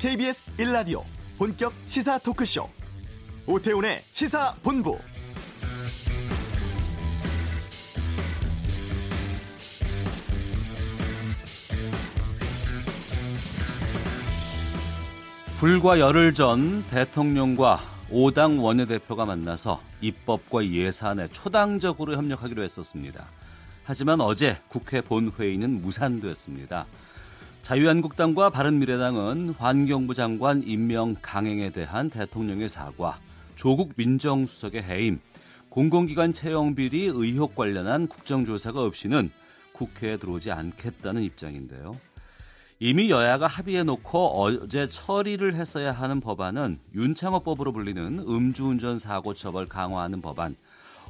KBS 1라디오 본격 시사 토크쇼 오태훈의 시사본부 불과 열흘 전 대통령과 5당 원내대표가 만나서 입법과 예산에 초당적으로 협력하기로 했었습니다. 하지만 어제 국회 본회의는 무산되었습니다. 자유한국당과 바른미래당은 환경부 장관 임명 강행에 대한 대통령의 사과, 조국 민정수석의 해임, 공공기관 채용 비리 의혹 관련한 국정조사가 없이는 국회에 들어오지 않겠다는 입장인데요. 이미 여야가 합의해 놓고 어제 처리를 했어야 하는 법안은 윤창호법으로 불리는 음주운전 사고 처벌 강화하는 법안,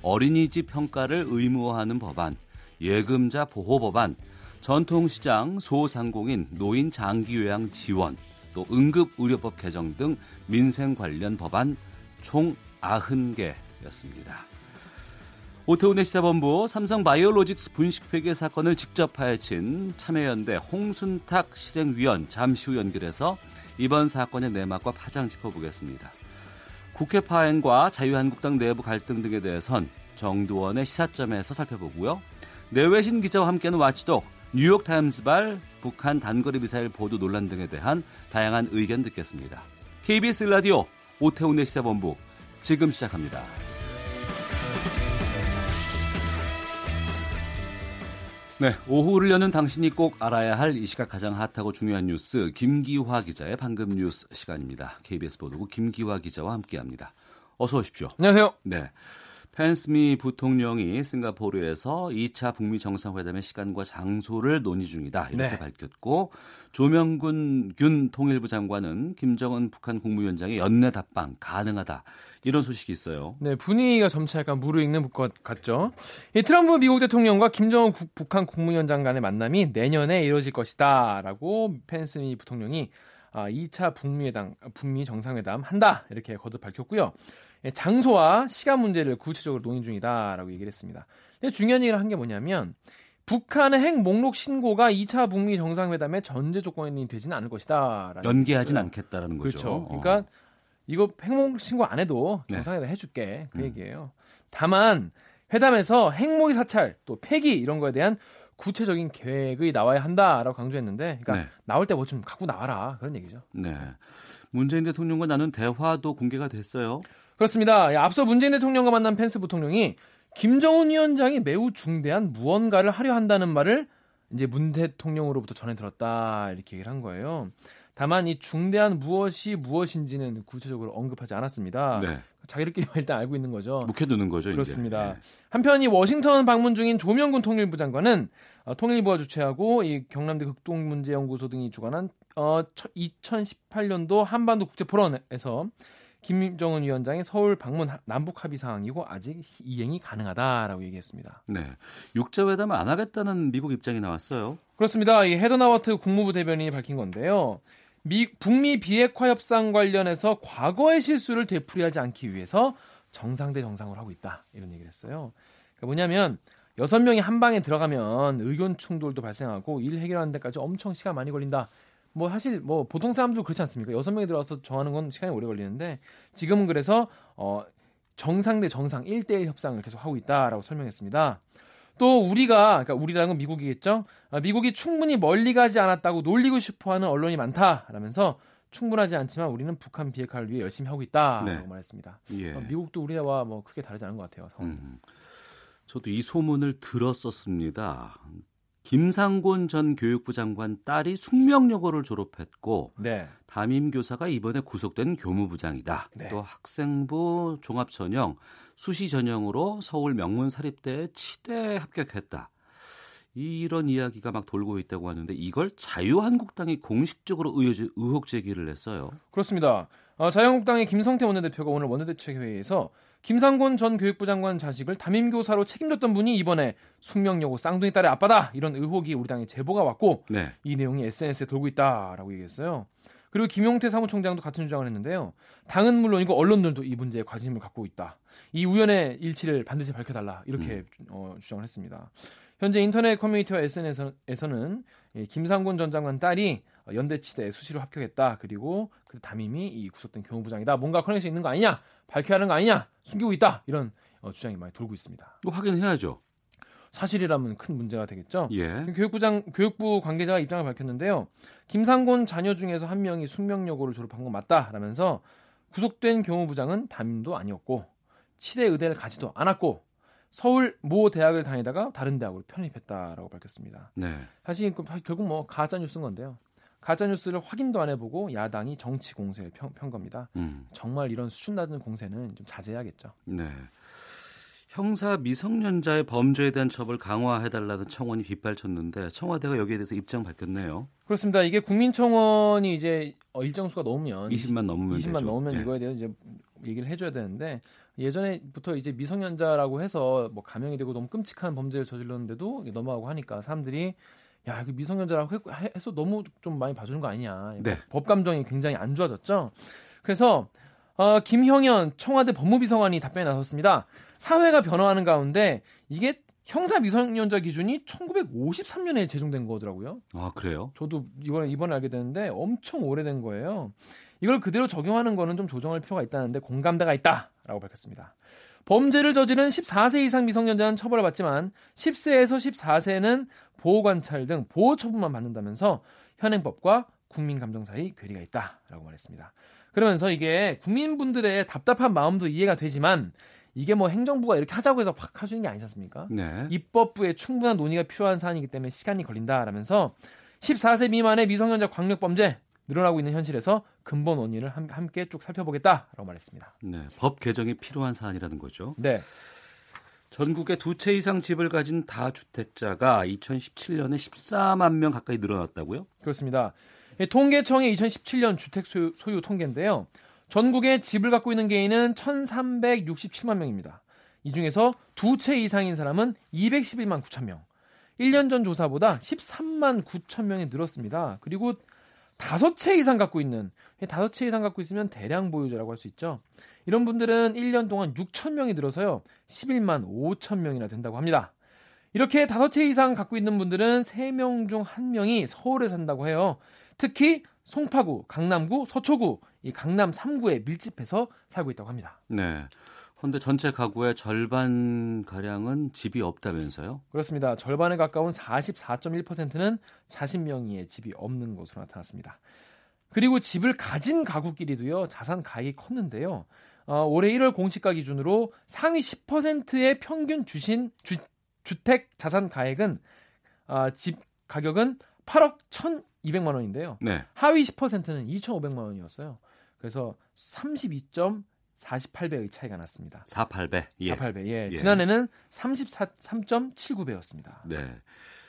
어린이집 평가를 의무화하는 법안, 예금자 보호 법안, 전통시장 소상공인 노인 장기요양 지원, 또 응급의료법 개정 등 민생 관련 법안 총 90개였습니다. 오태훈의 시사본부 삼성 바이오로직스 분식회계 사건을 직접 파헤친 참여연대 홍순탁 실행위원 잠시 후 연결해서 이번 사건의 내막과 파장 짚어보겠습니다. 국회 파행과 자유한국당 내부 갈등 등에 대해선 정두원의 시사점에서 살펴보고요. 내외신 기자와 함께하는 와치독 뉴욕타임스발 북한 단거리 미사일 보도 논란 등에 대한 다양한 의견 듣겠습니다. KBS 라디오 오태훈의 시사본부 지금 시작합니다. 네, 오후를 여는 당신이 꼭 알아야 할 이 시각 가장 핫하고 중요한 뉴스 김기화 기자의 방금 뉴스 시간입니다. KBS 보도국 김기화 기자와 함께합니다. 어서 오십시오. 안녕하세요. 네. 펜스미 부통령이 싱가포르에서 2차 북미 정상회담의 시간과 장소를 논의 중이다 이렇게 네. 밝혔고 조명군 균 통일부 장관은 김정은 북한 국무위원장의 연내 답방 가능하다 이런 소식이 있어요. 네, 분위기가 점차 약간 무르익는 것 같죠. 이 트럼프 미국 대통령과 김정은 국, 북한 국무위원장 간의 만남이 내년에 이루어질 것이다라고 펜스미 부통령이 2차 아, 북미 회담, 북미 정상회담 한다 이렇게 거듭 밝혔고요. 예, 장소와 시간 문제를 구체적으로 논의 중이다라고 얘기를 했습니다. 근데 중요한 얘기를 한 게 뭐냐면 북한의 핵 목록 신고가 2차 북미 정상회담의 전제 조건이 되지는 않을 것이다. 연기하진 않겠다라는 거죠. 그렇죠. 어. 그러니까 이거 핵목 신고 안 해도 네. 정상회담 네. 해줄게 그 음. 얘기예요. 다만 회담에서 핵무기 사찰 또 폐기 이런 거에 대한 구체적인 계획이 나와야 한다라고 강조했는데, 그러니까 네. 나올 때 뭐 좀 갖고 나와라 그런 얘기죠. 네. 문재인 대통령과 나눈 대화도 공개가 됐어요. 그렇습니다. 앞서 문재인 대통령과 만난 펜스 부통령이 김정은 위원장이 매우 중대한 무언가를 하려 한다는 말을 이제 문 대통령으로부터 전해 들었다 이렇게 얘기를 한 거예요. 다만 이 중대한 무엇이 무엇인지는 구체적으로 언급하지 않았습니다. 네. 자기들끼리 일단 알고 있는 거죠. 묵혀두는 거죠. 그렇습니다. 네. 한편 이 워싱턴 방문 중인 조명군 통일부 장관은 어, 통일부가 주최하고 이 경남대 극동문제연구소 등이 주관한 어, 2018년도 한반도 국제포럼에서 김정은 위원장의 서울 방문 남북 합의 사항이고 아직 이행이 가능하다라고 얘기했습니다. 네, 육자회담 안 하겠다는 미국 입장이 나왔어요. 그렇습니다. 이 헤더나워트 국무부 대변인이 밝힌 건데요. 미, 북미 비핵화 협상 관련해서 과거의 실수를 되풀이하지 않기 위해서 정상 대 정상을 하고 있다 이런 얘기를 했어요. 그러니까 뭐냐면 여섯 명이 한 방에 들어가면 의견 충돌도 발생하고 일 해결하는 데까지 엄청 시간 많이 걸린다. 뭐 사실 뭐 보통 사람도 그렇지 않습니까? 여섯 명이 들어와서 정하는 건 시간이 오래 걸리는데 지금은 그래서 어 정상 대 정상 1대1 협상을 계속 하고 있다라고 설명했습니다. 또 우리가 그러니까 우리라는 건 미국이겠죠. 아, 미국이 충분히 멀리 가지 않았다고 놀리고 싶어하는 언론이 많다라면서 충분하지 않지만 우리는 북한 비핵화를 위해 열심히 하고 있다라고 네. 말했습니다. 예. 어, 미국도 우리와 뭐 크게 다르지 않은 것 같아요. 음, 저도 이 소문을 들었었습니다. 김상곤 전 교육부 장관 딸이 숙명여고를 졸업했고 네. 담임 교사가 이번에 구속된 교무부장이다. 네. 또 학생부 종합전형 수시 전형으로 서울 명문 사립대에 치대 합격했다. 이런 이야기가 막 돌고 있다고 하는데 이걸 자유한국당이 공식적으로 의혹 제기를 했어요. 그렇습니다. 어, 자유한국당의 김성태 원내대표가 오늘 원내대책회의에서 김상곤 전 교육부 장관 자식을 담임교사로 책임졌던 분이 이번에 숙명여고 쌍둥이 딸의 아빠다 이런 의혹이 우리 당에 제보가 왔고 네. 이 내용이 SNS에 돌고 있다라고 얘기했어요. 그리고 김용태 사무총장도 같은 주장을 했는데요. 당은 물론이고 언론들도 이 문제에 관심을 갖고 있다. 이 우연의 일치를 반드시 밝혀달라 이렇게 음. 주- 어, 주장을 했습니다. 현재 인터넷 커뮤니티와 SNS에서는 김상곤 전 장관 딸이 연대치대 수시로 합격했다. 그리고 그 담임이 이 구속된 교무부장이다. 뭔가 커넥션 있는 거 아니냐? 밝혀야 하는 거 아니냐? 숨기고 있다. 이런 어, 주장이 많이 돌고 있습니다. 이거 확인해야죠. 사실이라면 큰 문제가 되겠죠. 예. 교육부장 교육부 관계자가 입장을 밝혔는데요. 김상곤 자녀 중에서 한 명이 숙명여고를 졸업한 건 맞다라면서 구속된 교무부장은 담임도 아니었고 치대 의대를 가지도 않았고 서울 모 대학을 다니다가 다른 대학으로 편입했다라고 밝혔습니다. 네. 사실 그- 결국 뭐 가짜 뉴스인 건데요. 가짜 뉴스를 확인도 안 해보고 야당이 정치 공세를 편, 편 겁니다. 음. 정말 이런 수준 낮은 공세는 좀 자제해야겠죠. 네. 형사 미성년자의 범죄에 대한 처벌 강화해달라는 청원이 빗발쳤는데 청와대가 여기에 대해서 입장 밝혔네요. 그렇습니다. 이게 국민청원이 이제 어, 일정 수가 넘으면 20만 넘으면 20만 되죠. 넘으면 예. 이거에 대해서 이제 얘기를 해줘야 되는데 예전에부터 이제 미성년자라고 해서 뭐 감형이 되고 너무 끔찍한 범죄를 저질렀는데도 넘어가고 하니까 사람들이 야, 그 미성년자라고 해- 해서 너무 좀 많이 봐주는 거 아니냐. 네. 법 감정이 굉장히 안 좋아졌죠. 그래서 어, 김형현 청와대 법무비서관이 답변에 나섰습니다. 사회가 변화하는 가운데 이게 형사 미성년자 기준이 1953년에 제정된 거더라고요. 아 그래요? 저도 이번에 이번에 알게 됐는데 엄청 오래된 거예요. 이걸 그대로 적용하는 거는 좀 조정할 필요가 있다는데 공감대가 있다라고 밝혔습니다. 범죄를 저지른 14세 이상 미성년자는 처벌을 받지만 10세에서 14세는 보호 관찰 등 보호 처분만 받는다면서 현행법과 국민 감정 사이 괴리가 있다라고 말했습니다. 그러면서 이게 국민분들의 답답한 마음도 이해가 되지만 이게 뭐 행정부가 이렇게 하자고 해서 팍 해주는 게 아니지 않습니까? 네. 입법부에 충분한 논의가 필요한 사안이기 때문에 시간이 걸린다라면서 14세 미만의 미성년자 광력범죄 늘어나고 있는 현실에서 근본 원인을 함- 함께 쭉 살펴보겠다라고 말했습니다. 네. 법 개정이 필요한 사안이라는 거죠. 네, 전국에 두 채 이상 집을 가진 다주택자가 2017년에 14만 명 가까이 늘어났다고요? 그렇습니다. 이 통계청의 2017년 주택 소유, 소유 통계인데요. 전국에 집을 갖고 있는 개인은 1,367만 명입니다. 이 중에서 두 채 이상인 사람은 211만 9천 명. 1년 전 조사보다 13만 9천 명이 늘었습니다. 그리고 다섯 채 이상 갖고 있는 다섯 채 이상 갖고 있으면 대량 보유자라고 할 수 있죠. 이런 분들은 1년 동안 6천 명이 늘어서요. 11만 5천 명이나 된다고 합니다. 이렇게 다섯 채 이상 갖고 있는 분들은 세명중한 명이 서울에 산다고 해요. 특히 송파구, 강남구, 서초구, 이 강남 3구에 밀집해서 살고 있다고 합니다. 네. 그런데 전체 가구의 절반 가량은 집이 없다면서요? 그렇습니다. 절반에 가까운 44.1%는 자신 명의의 집이 없는 것으로 나타났습니다. 그리고 집을 가진 가구끼리도요 자산 가액이 컸는데요. 어, 올해 1월 공시가 기준으로 상위 10%의 평균 주신 주, 주택 자산 가액은 아, 집 가격은 8억 1,200만 원인데요. 네. 하위 10%는 2,500만 원이었어요. 그래서 32.48배의 차이가 났습니다. 48배. 예. 48배. 예. 예. 지난해는 33.79배였습니다. 네.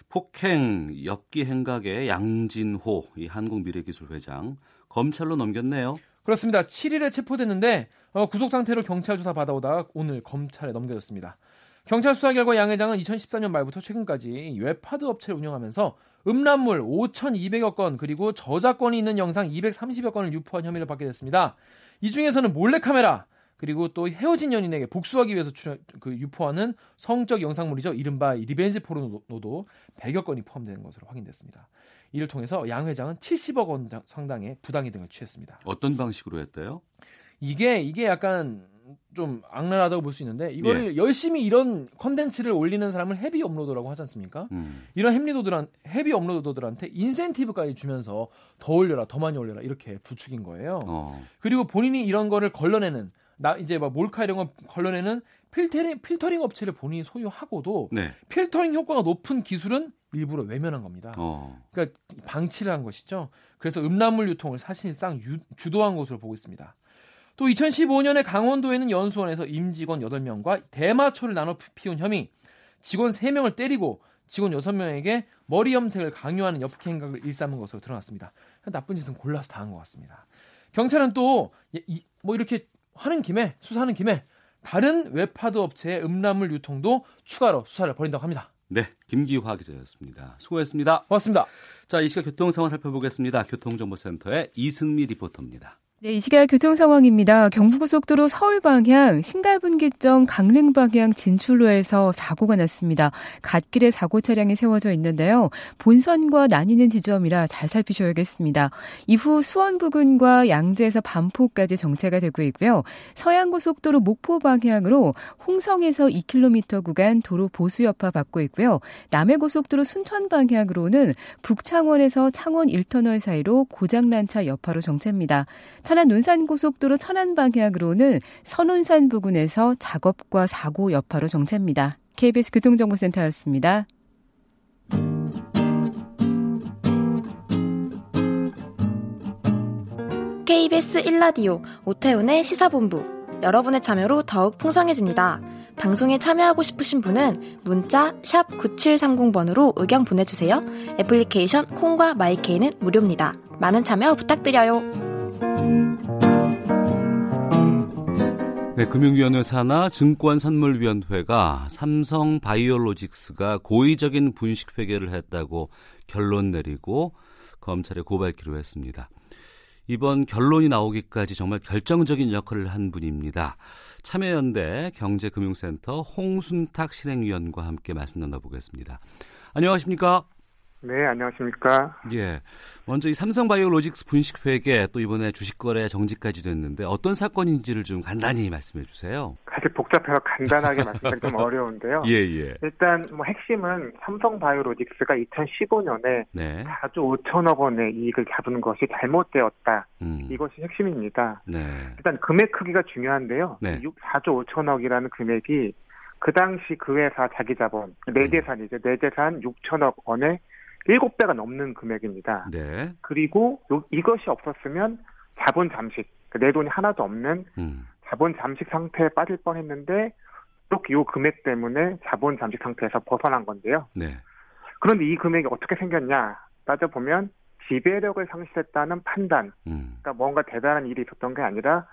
폭행 엽기 행각의 양진호 이 한국미래기술 회장 검찰로 넘겼네요. 그렇습니다. 7일에 체포됐는데 어, 구속 상태로 경찰 조사 받아오다가 오늘 검찰에 넘겨졌습니다. 경찰 수사 결과 양 회장은 2014년 말부터 최근까지 웹하드 업체를 운영하면서 음란물 5,200여 건 그리고 저작권이 있는 영상 230여 건을 유포한 혐의를 받게 됐습니다. 이 중에서는 몰래카메라 그리고 또 헤어진 연인에게 복수하기 위해서 출연, 그 유포하는 성적 영상물이죠. 이른바 revenge 포르노도 100여 건이 포함되는 것으로 확인됐습니다. 이를 통해서 양 회장은 70억 원 상당의 부당이득을 취했습니다. 어떤 방식으로 했대요? 이게 이게 약간 좀 악랄하다고 볼 수 있는데 이거를 열심히 이런 컨텐츠를 올리는 사람을 heavy uploader라고 하지 않습니까? 음. 이런 heavy uploader들한 heavy uploader들한테 인센티브까지 주면서 더 올려라, 더 많이 올려라 이렇게 부추긴 거예요. 어. 그리고 본인이 이런 거를 걸러내는 나 이제 막 몰카 이런 거 걸러내는 필터링 필터링 업체를 본인이 소유하고도 네. 필터링 효과가 높은 기술은 일부러 외면한 겁니다. 어. 그러니까 방치를 한 것이죠. 그래서 음란물 유통을 사실상 유- 주도한 것으로 보고 있습니다. 또 2015년에 강원도에는 연수원에서 임직원 8명과 대마초를 나눠 피운 혐의, 직원 3명을 때리고 직원 6명에게 머리 염색을 강요하는 엽기 행각을 일삼은 것으로 드러났습니다. 나쁜 짓은 골라서 다 한 것 같습니다. 경찰은 또 뭐 이렇게 하는 김에 수사하는 김에 다른 웹하드 업체의 음란물 유통도 추가로 수사를 벌인다고 합니다. 네, 김기화 기자였습니다. 수고했습니다. 고맙습니다. 자, 이 시각 교통 상황 살펴보겠습니다. 교통정보센터의 이승미 리포터입니다. 네, 이 시각 교통 상황입니다. 경부고속도로 서울 방향 신갈분기점 강릉 방향 진출로에서 사고가 났습니다. 갓길에 사고 차량이 세워져 있는데요. 본선과 나뉘는 지점이라 잘 살피셔야겠습니다. 이후 수원 부근과 양재에서 반포까지 정체가 되고 있고요. 서양고속도로 목포 방향으로 홍성에서 2km 구간 도로 보수 여파 받고 있고요. 남해고속도로 순천 방향으로는 북창원에서 창원 1터널 사이로 고장난 차 여파로 정체입니다. 천안 논산고속도로 천안 방향으로는 선운산 부근에서 작업과 사고 여파로 정체입니다. KBS 교통정보센터였습니다. KBS 1라디오 오태훈의 시사본부 여러분의 참여로 더욱 풍성해집니다. 방송에 참여하고 싶으신 분은 문자 9730번으로 의견 보내주세요. 애플리케이션 콩과 마이케이는 무료입니다. 많은 참여 부탁드려요. 네, 금융위원회 산하 증권선물위원회가 삼성 바이오로직스가 고의적인 분식 회계를 했다고 결론 내리고 검찰에 고발기로 했습니다. 이번 결론이 나오기까지 정말 결정적인 역할을 한 분입니다. 참여연대 경제금융센터 홍순탁 실행위원과 함께 말씀 나눠보겠습니다. 안녕하십니까? 네, 안녕하십니까. 예. 먼저 이 삼성바이오로직스 분식 회계 또 이번에 주식 거래 정지까지 됐는데 어떤 사건인지를 좀 간단히 말씀해 주세요. 사실 복잡해서 간단하게 말씀드리기 좀 어려운데요. 예, 예. 일단 뭐 핵심은 삼성바이오로직스가 2015년에 네. 4조 5천억 원의 이익을 잡은 것이 잘못되었다. 음. 이것이 핵심입니다. 네. 일단 금액 크기가 중요한데요. 네. 4조 5천억이라는 금액이 그 당시 그 회사 자기 자본, 내 재산이죠. 내재산 6천억 원 의 7배가 넘는 금액입니다. 네. 그리고 요- 이것이 없었으면 자본 잠식, 그내 돈이 하나도 없는 음. 자본 잠식 상태에 빠질 뻔했는데 이렇게 요 금액 때문에 자본 잠식 상태에서 벗어난 건데요. 네. 그런데 이 금액이 어떻게 생겼냐 따져보면 지배력을 상실했다는 판단, 음. 그러니까 뭔가 대단한 일이 있었던 게 아니라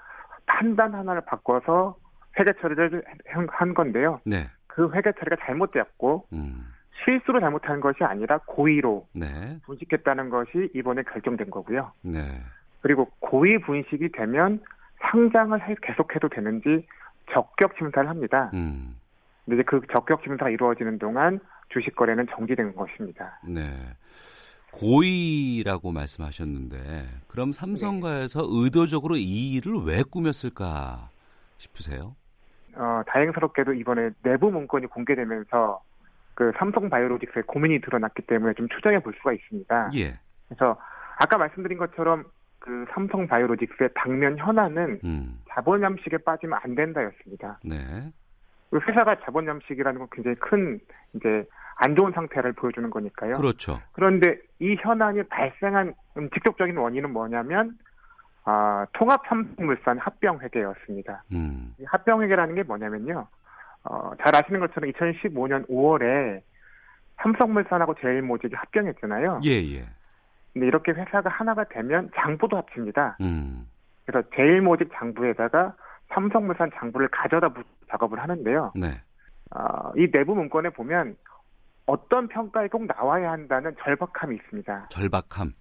판단 하나를 바꿔서 회계 처리를 한- 한 건데요. 네. 그 회계 처리가 잘못되었고 음. 실수로 잘못한 것이 아니라 고의로 네. 분식했다는 것이 이번에 결정된 거고요. 네. 그리고 고의 분식이 되면 상장을 해- 계속해도 되는지 적격 심사를 합니다. 음. 근데 이제 그 적격 심사가 이루어지는 동안 주식 거래는 정지된 것입니다. 네. 고의라고 말씀하셨는데 그럼 삼성가에서 의도적으로 이 일을 왜 꾸몄을까 싶으세요? 어, 다행스럽게도 이번에 내부 문건이 공개되면서 그 삼성 바이오로직스의 고민이 드러났기 때문에 좀 추정해 볼 수가 있습니다. 예. 그래서 아까 말씀드린 것처럼 그 삼성 바이오로직스의 당면 현안은 음. 자본 잠식에 빠지면 안 된다였습니다. 네. 그 회사가 자본 잠식이라는 건 굉장히 큰 이제 안 좋은 상태를 보여주는 거니까요. 그렇죠. 그런데 이 현안이 발생한 음, 직접적인 원인은 뭐냐면 아, 통합 삼성물산 합병 회계였습니다. 음. 이 합병 회계라는 게 뭐냐면요. 어, 잘 아시는 것처럼 2015년 5월에 삼성물산하고 제일모직이 합병했잖아요. 예, 예. 근데 이렇게 회사가 하나가 되면 장부도 합칩니다. 음. 그래서 제일모직 장부에다가 삼성물산 장부를 가져다 붙 작업을 하는데요. 네. 어, 이 내부 문건에 보면 어떤 평가에 꼭 나와야 한다는 절박함이 있습니다. 절박함.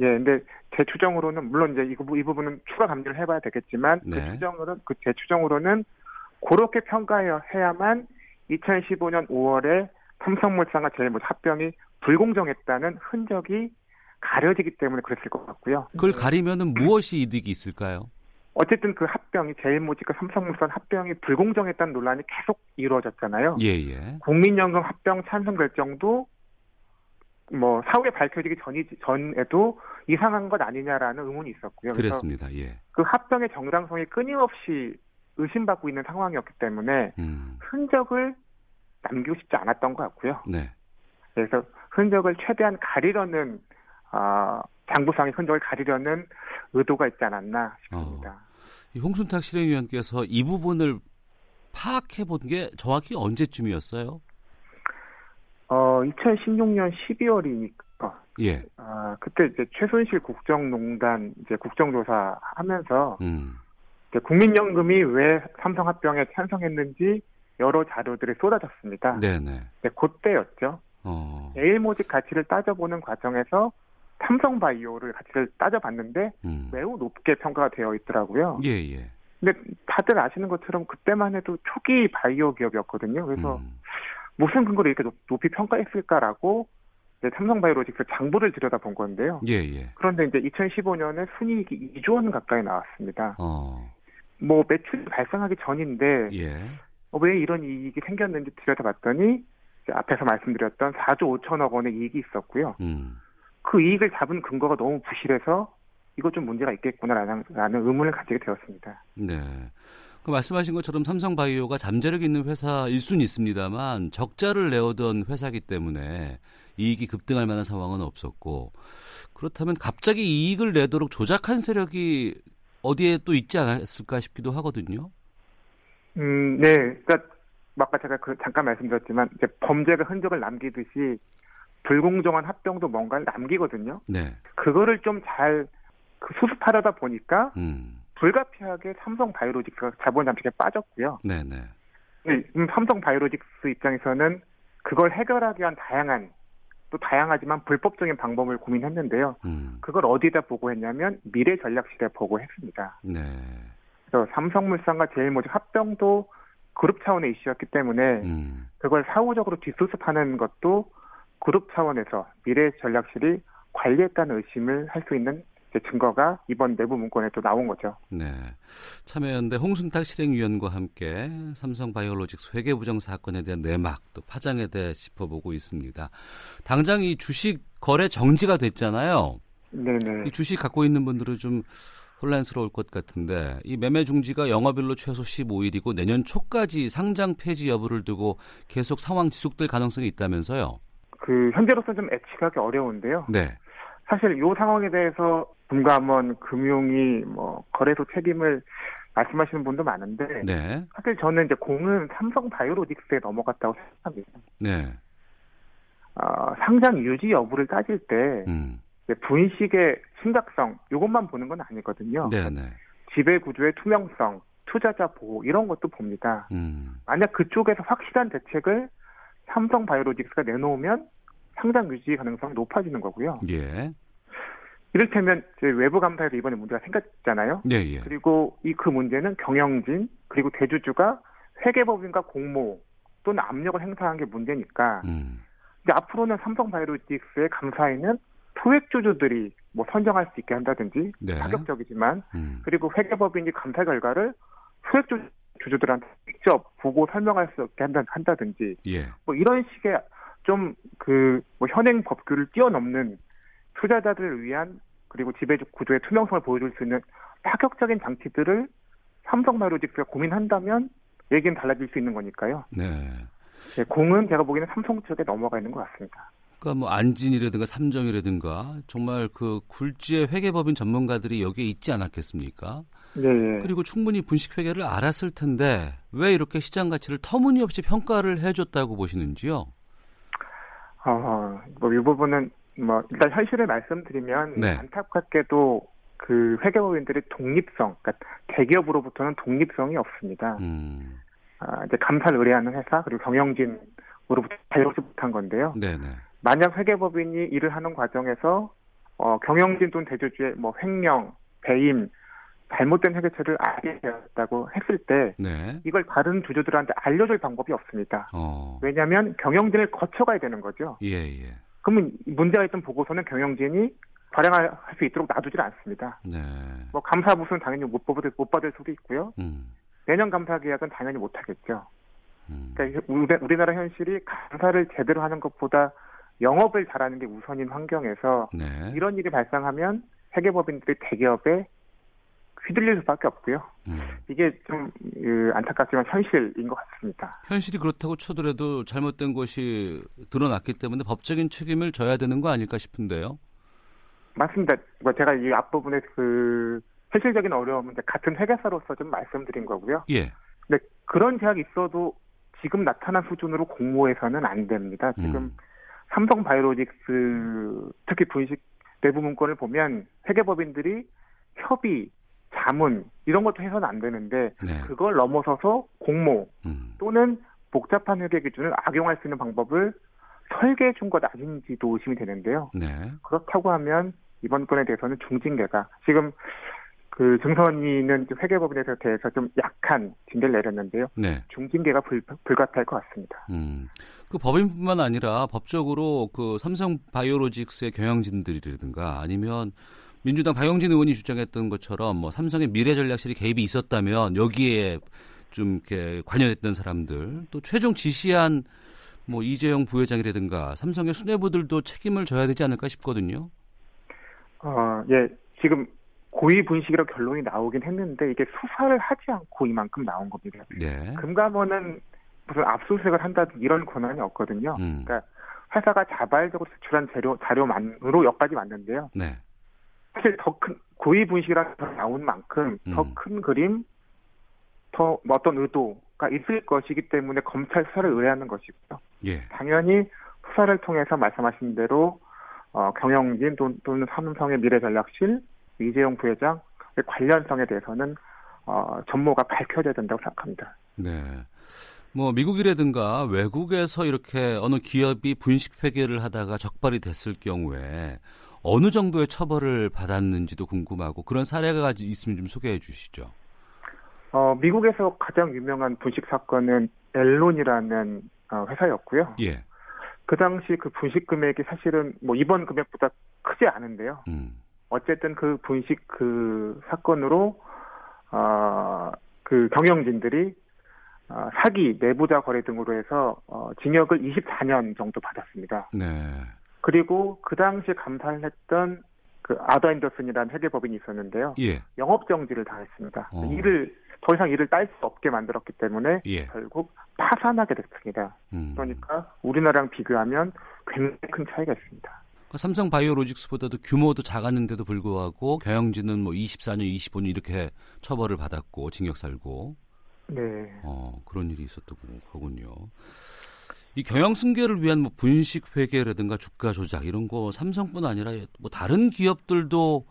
예, 근데 제 추정으로는 물론 이제 이, 부- 이 부분은 추가 감지를 해봐야 되겠지만 네. 그 추정으로는 그제 추정으로는 그렇게 평가해야만 2015년 5월에 삼성물산과 제일모직 합병이 불공정했다는 흔적이 가려지기 때문에 그랬을 것 같고요. 그걸 가리면은 무엇이 이득이 있을까요? 어쨌든 그 합병이 제일모직과 삼성물산 합병이 불공정했다는 논란이 계속 이루어졌잖아요. 예, 예. 국민연금 합병 찬성 결정도 뭐 사후에 밝혀지기 전이 전에도 이상한 것 아니냐라는 의문이 있었고요. 그랬습니다. 예. 그 합병의 정당성이 끊임없이 의심받고 있는 상황이었기 때문에 음. 흔적을 남기고 싶지 않았던 것 같고요. 네. 그래서 흔적을 최대한 가리려는 아, 장부상의 흔적을 가리려는 의도가 있지 않았나 싶습니다. 이 홍순탁 실행위원께서 이 부분을 파악해 본 게 정확히 언제쯤이었어요? 어, 2016년 12월이니까 예. 아, 그때 이제 최순실 국정농단 이제 국정조사 하면서 음. 국민연금이 왜 삼성합병에 찬성했는지 여러 자료들이 쏟아졌습니다. 네네. 네, 그때였죠. 어. 모집 가치를 따져보는 과정에서 삼성바이오를 가치를 따져봤는데 음. 매우 높게 평가가 되어 있더라고요. 예, 예. 근데 다들 아시는 것처럼 그때만 해도 초기 바이오 기업이었거든요. 그래서 음. 무슨 근거로 이렇게 높, 높이 평가했을까라고 삼성바이오로직스 장부를 들여다본 건데요. 예, 예. 그런데 이제 2015년에 순이익이 2조 원 가까이 나왔습니다. 어. 뭐 매출이 발생하기 전인데 예. 어, 왜 이런 이익이 생겼는지 들여다봤더니 앞에서 말씀드렸던 4조 5천억 원의 이익이 있었고요. 음. 그 이익을 잡은 근거가 너무 부실해서 이거 좀 문제가 있겠구나라는 라는 의문을 가지게 되었습니다. 네. 그 말씀하신 것처럼 삼성바이오가 잠재력 있는 회사일 수는 있습니다만 적자를 내오던 회사기 때문에 이익이 급등할 만한 상황은 없었고 그렇다면 갑자기 이익을 내도록 조작한 세력이 어디에 또 있지 않았을까 싶기도 하거든요. 음, 네. 그러니까 아까 제가 그 잠깐 말씀드렸지만 이제 범죄가 흔적을 남기듯이 불공정한 합병도 뭔가를 남기거든요. 네. 그거를 좀잘 그 수습하려다 보니까 음. 불가피하게 삼성 바이오로직스가 자본 잠식에 빠졌고요. 네, 네. 네, 음, 삼성 바이오로직스 입장에서는 그걸 해결하기 위한 다양한 또 다양하지만 불법적인 방법을 고민했는데요. 음. 그걸 어디다 보고했냐면 미래 전략실에 보고했습니다. 네. 그래서 삼성물산과 제일모직 합병도 그룹 차원의 이슈였기 때문에 음. 그걸 사후적으로 뒷수습하는 것도 그룹 차원에서 미래 전략실이 관리했다는 의심을 할 수 있는 증거가 이번 내부 문건에 또 나온 거죠. 네. 참여연대 홍순탁 실행위원과 함께 삼성바이오로직스 회계부정 사건에 대한 내막 또 파장에 대해 짚어보고 있습니다. 당장 이 주식 거래 정지가 됐잖아요. 네네. 이 주식 갖고 있는 분들은 좀 혼란스러울 것 같은데 이 매매 중지가 영업일로 최소 15일이고 내년 초까지 상장 폐지 여부를 두고 계속 상황 지속될 가능성이 있다면서요. 그 현재로서 좀 예측하기 어려운데요. 네. 사실 이 상황에 대해서 금감원, 금융위, 뭐 거래소 책임을 말씀하시는 분도 많은데 네. 사실 저는 이제 공은 삼성 바이오로직스에 넘어갔다고 생각합니다. 네. 어, 상장 유지 여부를 따질 때 음. 분식의 심각성 이것만 보는 건 아니거든요. 네, 네. 지배 구조의 투명성, 투자자 보호 이런 것도 봅니다. 음. 만약 그쪽에서 확실한 대책을 삼성 바이오로직스가 내놓으면 상장 유지 가능성이 높아지는 거고요. 예. 이를테면 이제 외부 감사에도 이번에 문제가 생겼잖아요. 네, 예. 그리고 이 그 문제는 경영진 그리고 대주주가 회계법인과 공모 또는 압력을 행사한 게 문제니까 음. 이제 앞으로는 삼성 바이오로직스의 감사에는 소액주주들이 뭐 선정할 수 있게 한다든지 네. 파격적이지만 음. 그리고 회계법인이 감사 결과를 소액주주들한테 직접 보고 설명할 수 있게 한다, 한다든지 예. 뭐 이런 식의 좀 그 뭐 현행 법규를 뛰어넘는 투자자들을 위한 그리고 지배적 구조의 투명성을 보여줄 수 있는 파격적인 장치들을 삼성 바이오로직스가 고민한다면 얘기는 달라질 수 있는 거니까요. 네. 네, 공은 제가 보기에는 삼성 쪽에 넘어가 있는 것 같습니다. 그러니까 뭐 안진이라든가 삼정이라든가 정말 그 굴지의 회계법인 전문가들이 여기에 있지 않았겠습니까? 네, 예. 그리고 충분히 분식 회계를 알았을 텐데 왜 이렇게 시장 가치를 터무니없이 평가를 해줬다고 보시는지요? 어, 뭐이 부분은 뭐 일단 현실을 말씀드리면 네. 안타깝게도 그 회계법인들의 독립성, 그러니까 대기업으로부터는 독립성이 없습니다. 음, 아, 이제 감사를 의뢰하는 회사 그리고 경영진으로부터 자유롭지 못한 건데요. 네네. 만약 회계법인이 일을 하는 과정에서 어, 경영진 또는 대주주의 뭐 횡령, 배임, 잘못된 회계처리를 알게 되었다고 했을 때 네. 이걸 다른 주주들한테 알려줄 방법이 없습니다. 어. 왜냐하면 경영진을 거쳐가야 되는 거죠. 예, 예. 그러면 문제가 있던 보고서는 경영진이 발행할 수 있도록 놔두질 않습니다. 네. 뭐 감사 부수는 당연히 못 받을, 못 받을 수도 있고요. 음. 내년 감사 계약은 당연히 못 하겠죠. 음. 그러니까 우리- 우리나라 현실이 감사를 제대로 하는 것보다 영업을 잘하는 게 우선인 환경에서 네. 이런 일이 발생하면 회계법인들이 대기업에 휘둘릴 수밖에 없고요. 음. 이게 좀 그, 안타깝지만 현실인 것 같습니다. 현실이 그렇다고 쳐더라도 잘못된 것이 드러났기 때문에 법적인 책임을 져야 되는 거 아닐까 싶은데요. 맞습니다. 뭐 제가 이 앞부분에 그 현실적인 어려움은 이제 같은 회계사로서 좀 말씀드린 거고요. 예. 근데 그런 제약이 있어도 지금 나타난 수준으로 공모해서는 안 됩니다. 지금 음. 삼성 바이오로직스 특히 분식 내부 문건을 보면 회계법인들이 협의, 자문 이런 것도 해서는 안 되는데 네. 그걸 넘어서서 공모 음. 또는 복잡한 회계 기준을 악용할 수 있는 방법을 설계해 준 것 아닌지도 의심이 되는데요. 네. 그렇다고 하면 이번 건에 대해서는 중징계가 지금 그 증선이는 회계법인에 대해서 좀 약한 징계를 내렸는데요. 네. 중징계가 불, 불가피할 것 같습니다. 음. 그 법인뿐만 아니라 법적으로 그 삼성 바이오로직스의 경영진들이라든가 아니면 민주당 박영진 의원이 주장했던 것처럼 뭐 삼성의 미래 전략실이 개입이 있었다면 여기에 좀 이렇게 관여했던 사람들 또 최종 지시한 뭐 이재용 부회장이라든가 삼성의 수뇌부들도 책임을 져야 되지 않을까 싶거든요. 어, 예, 지금 고의 분식이라고 결론이 나오긴 했는데 이게 수사를 하지 않고 이만큼 나온 겁니다. 네. 금감원은 무슨 압수수색을 한다든 이런 권한이 없거든요. 음. 그러니까 회사가 자발적으로 제출한 재료 자료만으로 여기까지 왔는데요. 네. 사실 더 큰 고의 분식이라는 더 나온 만큼 음. 더큰 그림, 더 어떤 의도가 있을 것이기 때문에 검찰 수사를 의뢰하는 것이고요. 예. 당연히 수사를 통해서 말씀하신 대로 어, 경영진 또- 또는 삼성의 미래전략실 이재용 부회장 관련성에 대해서는 어, 전모가 밝혀져야 된다고 생각합니다. 네. 뭐 미국이라든가 외국에서 이렇게 어느 기업이 분식 회계를 하다가 적발이 됐을 경우에 어느 정도의 처벌을 받았는지도 궁금하고 그런 사례가 있으면 좀 소개해 주시죠. 어, 미국에서 가장 유명한 분식 사건은 엘론이라는 어, 회사였고요. 예. 그 당시 그 분식 금액이 사실은 뭐 이번 금액보다 크지 않은데요. 음. 어쨌든 그 분식 그 사건으로 어 그 경영진들이 어, 사기, 내부자 거래 등으로 해서 어, 징역을 24년 정도 받았습니다. 네. 그리고 그 당시 감사를 했던 그 아더 앤더슨이라는 회계법인이 있었는데요. 예. 영업 정지를 당했습니다. 어. 일을 더 이상 일을 딸 수 없게 만들었기 때문에 예. 결국 파산하게 됐습니다. 음. 그러니까 우리나라랑 비교하면 굉장히 큰 차이가 있습니다. 그러니까 삼성 바이오로직스보다도 규모도 작았는데도 불구하고 경영진은 뭐 24년, 25년 이렇게 처벌을 받았고 징역 살고 네. 어, 그런 일이 있었던 거군요. 이 경영 승계를 위한 뭐 분식 회계라든가 주가 조작 이런 거 삼성뿐 아니라 뭐 다른 기업들도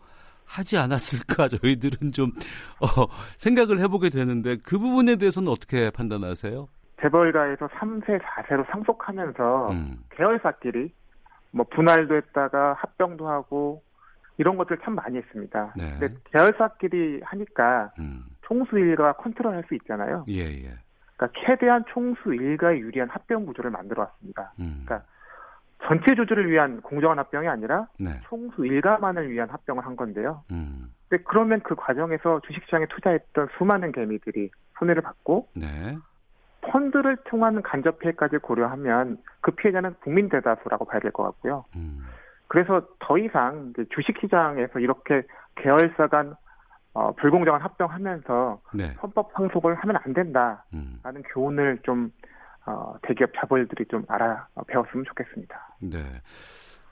하지 않았을까 저희들은 좀 어, 생각을 해보게 되는데 그 부분에 대해서는 어떻게 판단하세요? 재벌가에서 3세, 4세로 상속하면서 음, 계열사끼리 뭐 분할도 했다가 합병도 하고 이런 것들 참 많이 했습니다. 네. 근데 계열사끼리 하니까 음, 총수 일가 컨트롤할 수 있잖아요. 예, 예. 그러니까 최대한 총수 일가에 유리한 합병 구조를 만들어 왔습니다. 음, 그러니까 전체 조주를 위한 공정한 합병이 아니라 네, 총수 일가만을 위한 합병을 한 건데요. 음, 근데 그러면 그 과정에서 주식시장에 투자했던 수많은 개미들이 손해를 받고 네, 펀드를 통한 간접 피해까지 고려하면 그 피해자는 국민 대다수라고 봐야 될 것 같고요. 음, 그래서 더 이상 주식시장에서 이렇게 계열사 간 어, 불공정한 합병하면서 네, 헌법 상속을 하면 안 된다라는 음, 교훈을 좀 어, 대기업 자본들이 좀 알아 배웠으면 좋겠습니다. 네.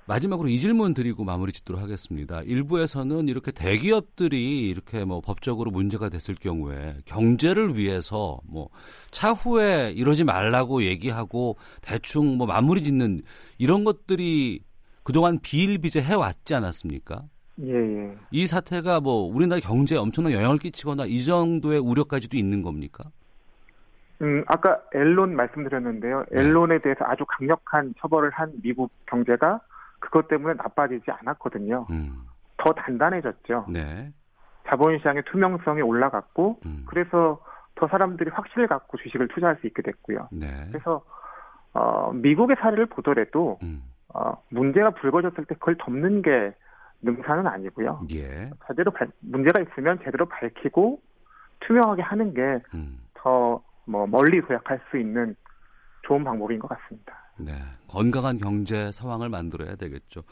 마지막으로 이 질문 드리고 마무리 짓도록 하겠습니다. 일부에서는 이렇게 대기업들이 이렇게 뭐 법적으로 문제가 됐을 경우에 경제를 위해서 뭐 차후에 이러지 말라고 얘기하고 대충 뭐 마무리 짓는 이런 것들이 그동안 비일비재 해 왔지 않았습니까? 예, 예. 이 사태가 뭐 우리나라 경제에 엄청난 영향을 끼치거나 이 정도의 우려까지도 있는 겁니까? 음, 아까 엘론 말씀드렸는데요. 네. 엘론에 대해서 아주 강력한 처벌을 한 미국 경제가 그것 때문에 나빠지지 않았거든요. 음, 더 단단해졌죠. 네, 자본시장의 투명성이 올라갔고, 음, 그래서 더 사람들이 확신을 갖고 주식을 투자할 수 있게 됐고요. 네, 그래서 어, 미국의 사례를 보더라도 음, 어, 문제가 불거졌을 때 그걸 덮는 게 능사는 아니고요. 예, 제대로 발- 문제가 있으면 제대로 밝히고 투명하게 하는 게 음. 더뭐 멀리 도약할 수 있는 좋은 방법인 것 같습니다. 네, 건강한 경제 상황을 만들어야 되겠죠.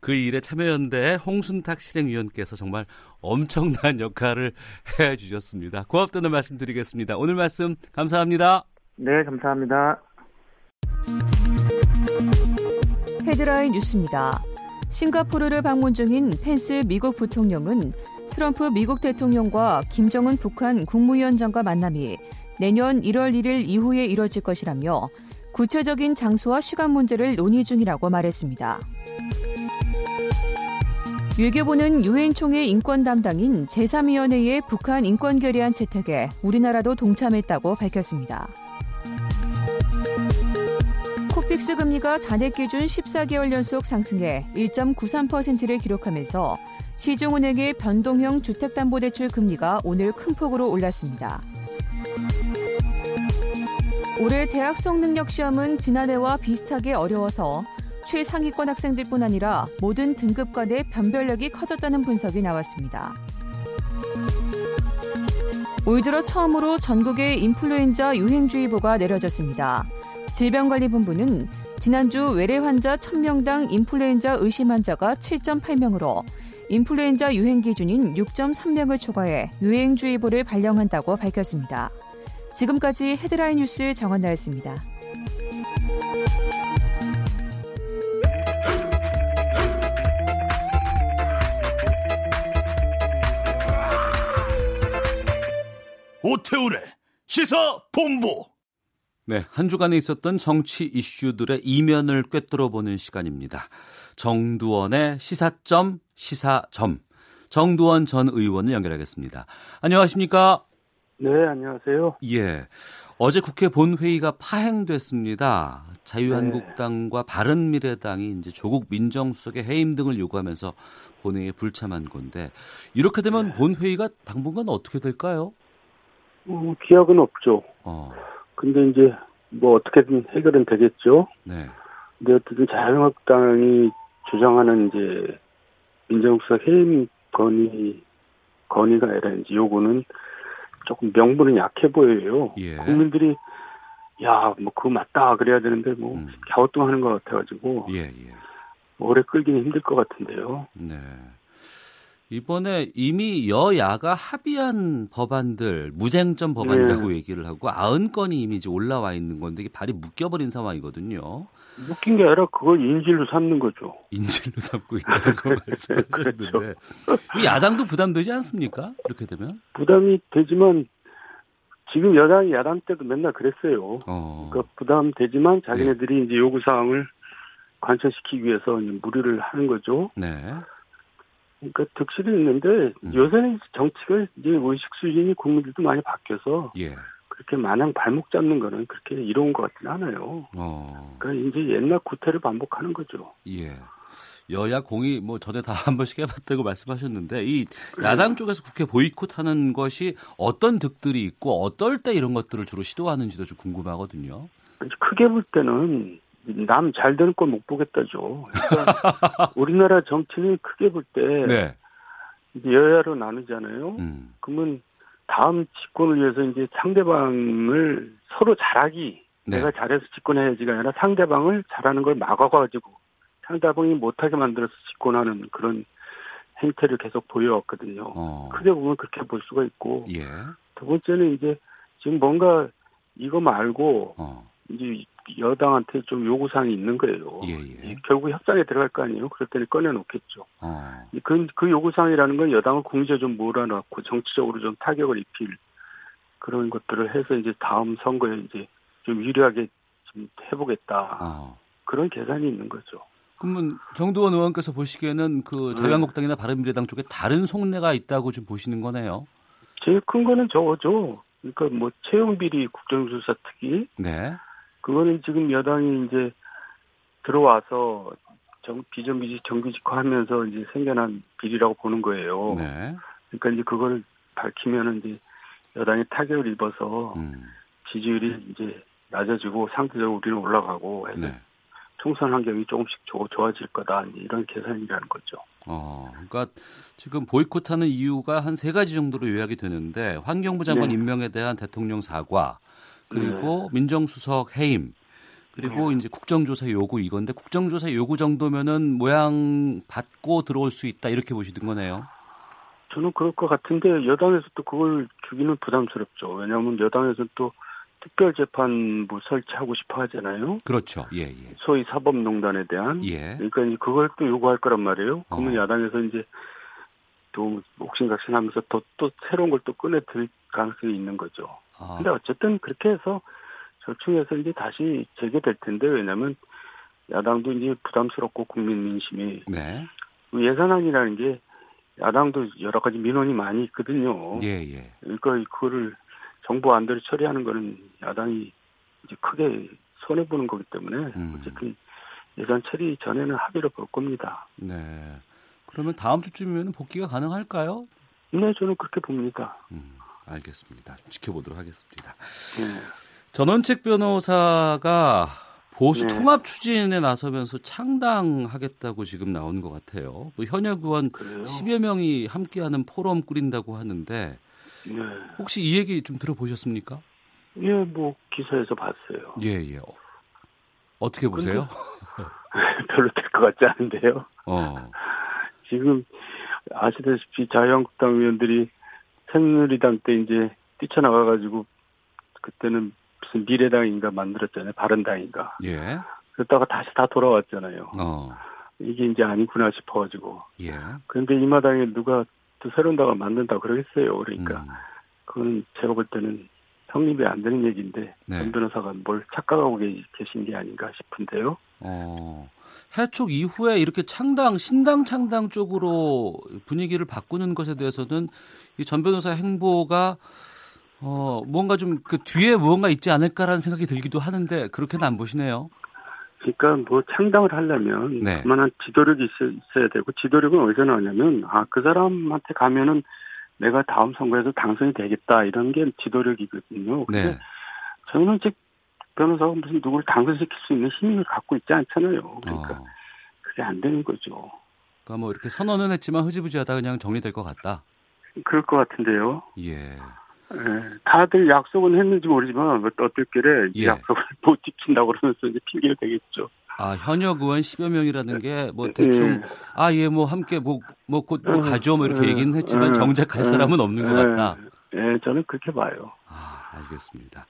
그 일에 참여연대 홍순탁 실행위원께서 정말 엄청난 역할을 해주셨습니다. 고맙다는 말씀 드리겠습니다. 오늘 말씀 감사합니다. 네, 감사합니다. 헤드라인 뉴스입니다. 싱가포르를 방문 중인 펜스 미국 부통령은 트럼프 미국 대통령과 김정은 북한 국무위원장과 만남이 내년 1월 1일 이후에 이뤄질 것이라며 구체적인 장소와 시간 문제를 논의 중이라고 말했습니다. 외교부는 유엔 총회 인권 담당인 제3위원회의 북한 인권 결의안 채택에 우리나라도 동참했다고 밝혔습니다. 코픽스 금리가 잔액 기준 14개월 연속 상승해 1.93%를 기록하면서 시중은행의 변동형 주택담보대출 금리가 오늘 큰 폭으로 올랐습니다. 올해 대학 수학 능력 시험은 지난해와 비슷하게 어려워서 최상위권 학생들뿐 아니라 모든 등급 간의 변별력이 커졌다는 분석이 나왔습니다. 올 들어 처음으로 전국에 인플루엔자 유행주의보가 내려졌습니다. 질병관리본부는 지난주 외래 환자 1000명당 인플루엔자 의심 환자가 7.8명으로 인플루엔자 유행 기준인 6.3명을 초과해 유행주의보를 발령한다고 밝혔습니다. 지금까지 헤드라인 뉴스 정원 나였습니다. 오태우래 시사 본부. 네, 한 주간에 있었던 정치 이슈들의 이면을 꿰뚫어 보는 시간입니다. 정두원의 시사점 시사점 정두원 전 의원을 연결하겠습니다. 안녕하십니까? 네, 안녕하세요. 예. 어제 국회 본회의가 파행됐습니다. 자유한국당과 네. 바른미래당이 이제 조국 민정수석의 해임 등을 요구하면서 본회의에 불참한 건데 이렇게 되면 네. 본회의가 당분간 어떻게 될까요? 어, 기약은 없죠. 어. 근데 이제 뭐 어떻게든 해결은 되겠죠. 네. 근데 어쨌든 자유한국당이 주장하는 이제 민정수석 해임 건의 건의가 아니라 이제 요구는 조금 명분은 약해 보여요. 예. 국민들이 야, 뭐 그거 맞다 그래야 되는데 뭐 음. 갸우뚱하는 것 같아가지고 예, 예. 오래 끌기는 힘들 것 같은데요. 네. 이번에 이미 여야가 합의한 법안들 무쟁점 법안이라고 네. 얘기를 하고 아흔 건이 이미 이제 올라와 있는 건데 이게 발이 묶여버린 상황이거든요. 묶인 게 아니라 그걸 인질로 삼는 거죠. 인질로 삼고 있다고 말씀하셨는데 그렇죠. 야당도 부담되지 않습니까? 이렇게 되면 부담이 되지만 지금 여당이 야당 때도 맨날 그랬어요. 어. 그러니까 부담되지만 자기네들이 네. 이제 요구 사항을 관철시키기 위해서 무리를 하는 거죠. 네. 그러니까 득실이 있는데 음. 요새는 정치가 이제 의식 수준이 국민들도 많이 바뀌어서 예. 그렇게 마냥 발목 잡는 거는 그렇게 이로운 것 같지는 않아요. 어. 그러니까 이제 옛날 구태를 반복하는 거죠. 예. 여야 공이 뭐 전에 다 한 번씩 해봤다고 말씀하셨는데 이 야당 쪽에서 국회 보이콧하는 것이 어떤 득들이 있고 어떨 때 이런 것들을 주로 시도하는지도 좀 궁금하거든요. 크게 볼 때는 남 잘 되는 걸 못 보겠다죠. 그러니까 우리나라 정치는 크게 볼때 네. 여야로 나누잖아요. 음. 그러면 다음 집권을 위해서 이제 상대방을 서로 잘하기 네. 내가 잘해서 집권해야지가 아니라 상대방을 잘하는 걸 막아가지고 상대방이 못하게 만들어서 집권하는 그런 행태를 계속 보여왔거든요. 어. 크게 보면 그렇게 볼 수가 있고 예. 두 번째는 이제 지금 뭔가 이거 말고 어. 이제 여당한테 좀 요구사항이 있는 거예요. 예, 예. 결국 협상에 들어갈 거 아니에요. 그럴 때는 꺼내놓겠죠. 어. 그, 그 요구사항이라는 건 여당을 공지에 좀 몰아넣고 정치적으로 좀 타격을 입힐 그런 것들을 해서 이제 다음 선거에 이제 좀 유리하게 좀 해보겠다. 어. 그런 계산이 있는 거죠. 그러면 정두원 의원께서 보시기에는 그 네. 자유한국당이나 바른미래당 쪽에 다른 속내가 있다고 좀 보시는 거네요. 제일 큰 거는 저거죠. 그러니까 뭐 채용 비리 국정조사 특위. 네. 그거는 지금 여당이 이제 들어와서 정, 비정규직 정규직화하면서 이제 생겨난 비리라고 보는 거예요. 네. 그러니까 이제 그걸 밝히면은 이제 여당이 타격을 입어서 음. 지지율이 이제 낮아지고 상대적으로 우리는 올라가고 해서 네. 총선 환경이 조금씩 좋아질 거다 이런 계산이라는 거죠. 어, 그러니까 지금 보이콧하는 이유가 한 세 가지 정도로 요약이 되는데 환경부 장관 네. 임명에 대한 대통령 사과, 그리고 네. 민정수석 해임 그리고 네. 이제 국정조사 요구 이건데 국정조사 요구 정도면은 모양 받고 들어올 수 있다 이렇게 보시는 거네요. 저는 그럴 것 같은데 여당에서 또 그걸 주기는 부담스럽죠. 왜냐하면 여당에서 또 특별재판부 설치하고 싶어 하잖아요. 그렇죠. 예, 예. 소위 사법농단에 대한. 예. 그러니까 이제 그걸 또 요구할 거란 말이에요. 그러면 어. 야당에서 이제 또 옥신각신하면서 또, 또 새로운 걸 또 꺼내 들 가능성이 있는 거죠. 아. 근데 어쨌든 그렇게 해서 절충해서 이제 다시 재개될 텐데 왜냐하면 야당도 이제 부담스럽고 국민 민심이 네. 예산안이라는 게 야당도 여러 가지 민원이 많이 있거든요. 예, 예. 그러니까 그거를 정부 안대로 처리하는 거는 야당이 이제 크게 손해 보는 거기 때문에 음. 어쨌든 예산 처리 전에는 합의를 볼 겁니다. 네. 그러면 다음 주쯤이면 복귀가 가능할까요? 네, 저는 그렇게 봅니다. 음, 알겠습니다. 지켜보도록 하겠습니다. 네. 전원책 변호사가 보수 네. 통합 추진에 나서면서 창당하겠다고 지금 나온 것 같아요. 또 현역 의원 그래요? 10여 명이 함께하는 포럼 꾸린다고 하는데 네. 혹시 이 얘기 좀 들어보셨습니까? 예, 뭐 기사에서 봤어요. 예, 예. 어떻게 보세요? 별로 될 것 같지 않은데요. 어. 지금 아시다시피 자유한국당 의원들이 새누리당 때 이제 뛰쳐나가가지고 그때는 무슨 미래당인가 만들었잖아요. 바른당인가. 예. 그러다가 다시 다 돌아왔잖아요. 어. 이게 이제 아니구나 싶어가지고. 예. 그런데 이 마당에 누가 또 새로운 당을 만든다 그러겠어요. 그러니까 음. 그건 제가 볼 때는 성립이 안 되는 얘기인데 네. 전 변호사가 뭘 착각하고 계신 게 아닌가 싶은데요. 어. 해촉 이후에 이렇게 창당 신당 창당 쪽으로 분위기를 바꾸는 것에 대해서는 이 전 변호사 행보가 어 뭔가 좀 그 뒤에 무언가 있지 않을까라는 생각이 들기도 하는데 그렇게는 안 보시네요. 그러니까 뭐 창당을 하려면 네. 그만한 지도력이 있어, 야 되고 지도력은 어디서 나오냐면 아 그 사람한테 가면은 내가 다음 선거에서 당선이 되겠다 이런 게 지도력이거든요. 근데 네. 저는 즉 변호사가 무슨 누구를 당선시킬 수 있는 힘을 갖고 있지 않잖아요. 그러니까 어. 그게 안 되는 거죠. 그러니까 뭐 이렇게 선언은 했지만 흐지부지하다 그냥 정리될 것 같다. 그럴 것 같은데요. 예. 예, 다들 약속은 했는지 모르지만 어떻길래 예. 약속을 못 지킨다고 그러면서 이제 핑계를 대겠죠. 아 현역 의원 10여 명이라는 게 뭐 대충 예. 아예 뭐 함께 뭐뭐곧 뭐, 뭐 가죠 뭐 이렇게 예. 얘기는 했지만 예. 정작 갈 사람은 없는 것 같다. 예, 저는 그렇게 봐요. 아 알겠습니다.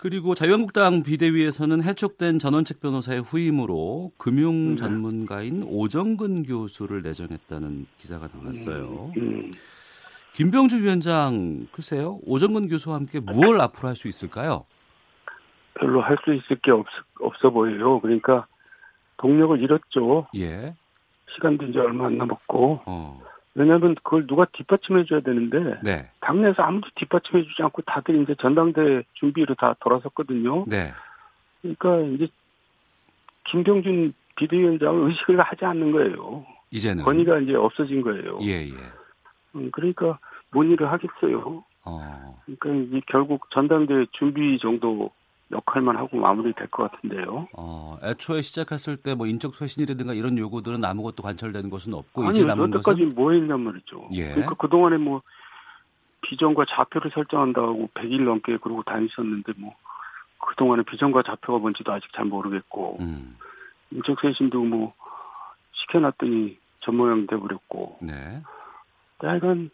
그리고 자유한국당 비대위에서는 해촉된 전원책 변호사의 후임으로 금융 네. 전문가인 오정근 교수를 내정했다는 기사가 나왔어요. 음, 음. 김병주 위원장 글쎄요 오정근 교수와 함께 무엇 앞으로 할 수 있을까요? 별로 할 수 있을 게 없, 없어 보여요. 그러니까 동력을 잃었죠. 예. 시간도 이제 얼마 안 남았고. 어. 왜냐하면 그걸 누가 뒷받침해 줘야 되는데 네. 당내에서 아무도 뒷받침해 주지 않고 다들 이제 전당대 준비로 다 돌아섰거든요. 네. 그러니까 이제 김병준 비대위원장은 의식을 하지 않는 거예요. 이제는 권위가 이제 없어진 거예요. 예, 예. 음, 그러니까 뭔 일을 하겠어요. 어. 그러니까 이제 결국 전당대 준비 정도 역할만 하고 마무리될 것 같은데요. 어, 애초에 시작했을 때 뭐 인적 쇄신이라든가 이런 요구들은 아무것도 관철되는 것은 없고 아니, 이제 남은 여태까지 것은 뭐 했냔 말이죠. 예. 그러니까 그 동안에 뭐 비전과 좌표를 설정한다고 100일 넘게 그러고 다니셨는데 뭐 그동안에 비전과 좌표가 뭔지도 아직 잘 모르겠고 음. 인적 쇄신도 뭐 시켜놨더니 전 모양 돼버렸고. 네. 하여간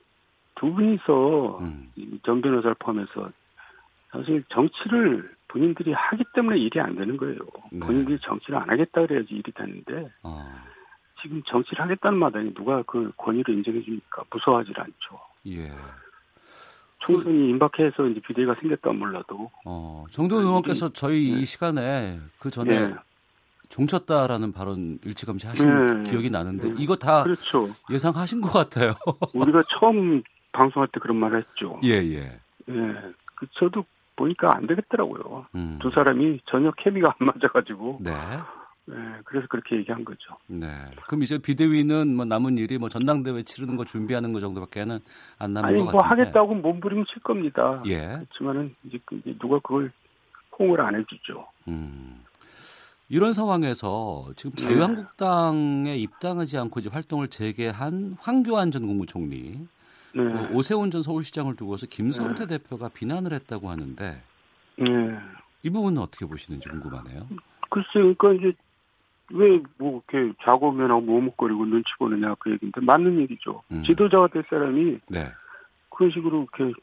두 분이서 음. 전 변호사를 포함해서 사실 정치를 본인들이 하기 때문에 일이 안 되는 거예요. 네. 본인들이 정치를 안 하겠다 그래야지 일이 되는데 어. 지금 정치를 하겠다는 마당에 누가 그 권위를 인정해 주니까 무서워하지 않죠. 예. 총선이 임박해서 이제 비대가 생겼다 몰라도. 어, 정동 의원께서 저희 네. 이 시간에 그 전에 네. 종쳤다라는 발언 일찌감치 하신 네. 기억이 나는데 네. 이거 다 그렇죠. 예상하신 것 같아요. 우리가 처음 방송할 때 그런 말을 했죠. 예, 예. 예. 그 저도 보니까 안 되겠더라고요. 음. 두 사람이 전혀 케미가 안 맞아가지고. 네. 네, 그래서 그렇게 얘기한 거죠. 네. 그럼 이제 비대위는 뭐 남은 일이 뭐 전당대회 치르는 거 준비하는 거 정도밖에는 안 남은 아니, 것 뭐 같은데. 하겠다고 몸부림 칠 겁니다. 예. 그렇지만은 이제, 그 누가 그걸 호응을 안 해주죠. 음. 이런 상황에서 지금 네. 자유한국당에 네. 입당하지 않고 이제 활동을 재개한 황교안 전 국무총리 네. 그 오세훈 전 서울시장을 두고서 김성태 네. 대표가 비난을 했다고 하는데 네. 이 부분은 어떻게 보시는지 궁금하네요. 글쎄, 그러니까 이제 왜 뭐 이렇게 좌고면하고 머뭇거리고 눈치 보느냐 그 얘기인데 맞는 얘기죠. 음. 지도자가 될 사람이 네. 그런 식으로 이렇게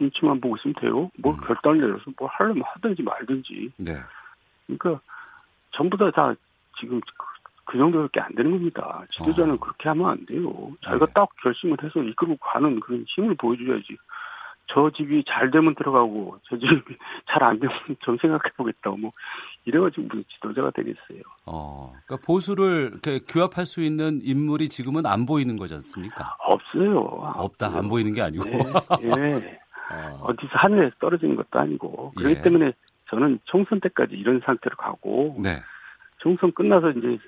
눈치만 보고 있으면 돼요. 뭐 음. 결단을 내려서 뭐 하려면 하든지 말든지. 네. 그러니까 전부 다, 다 지금 그 정도밖에 안 되는 겁니다. 지도자는 어. 그렇게 하면 안 돼요. 자기가 네. 딱 결심을 해서 이끌고 가는 그런 힘을 보여줘야지. 저 집이 잘 되면 들어가고 저 집이 잘 안 되면 좀 생각해 보겠다. 뭐 이래가지고 무슨 지도자가 되겠어요. 어, 그러니까 보수를 이렇게 규합할 수 있는 인물이 지금은 안 보이는 거지 않습니까? 없어요. 없다. 없어요. 안 보이는 게 아니고. 네, 네. 어. 디서 하늘에서 떨어지는 것도 아니고 그렇기 예. 때문에 저는 총선 때까지 이런 상태로 가고 네. 총선 끝나서 이제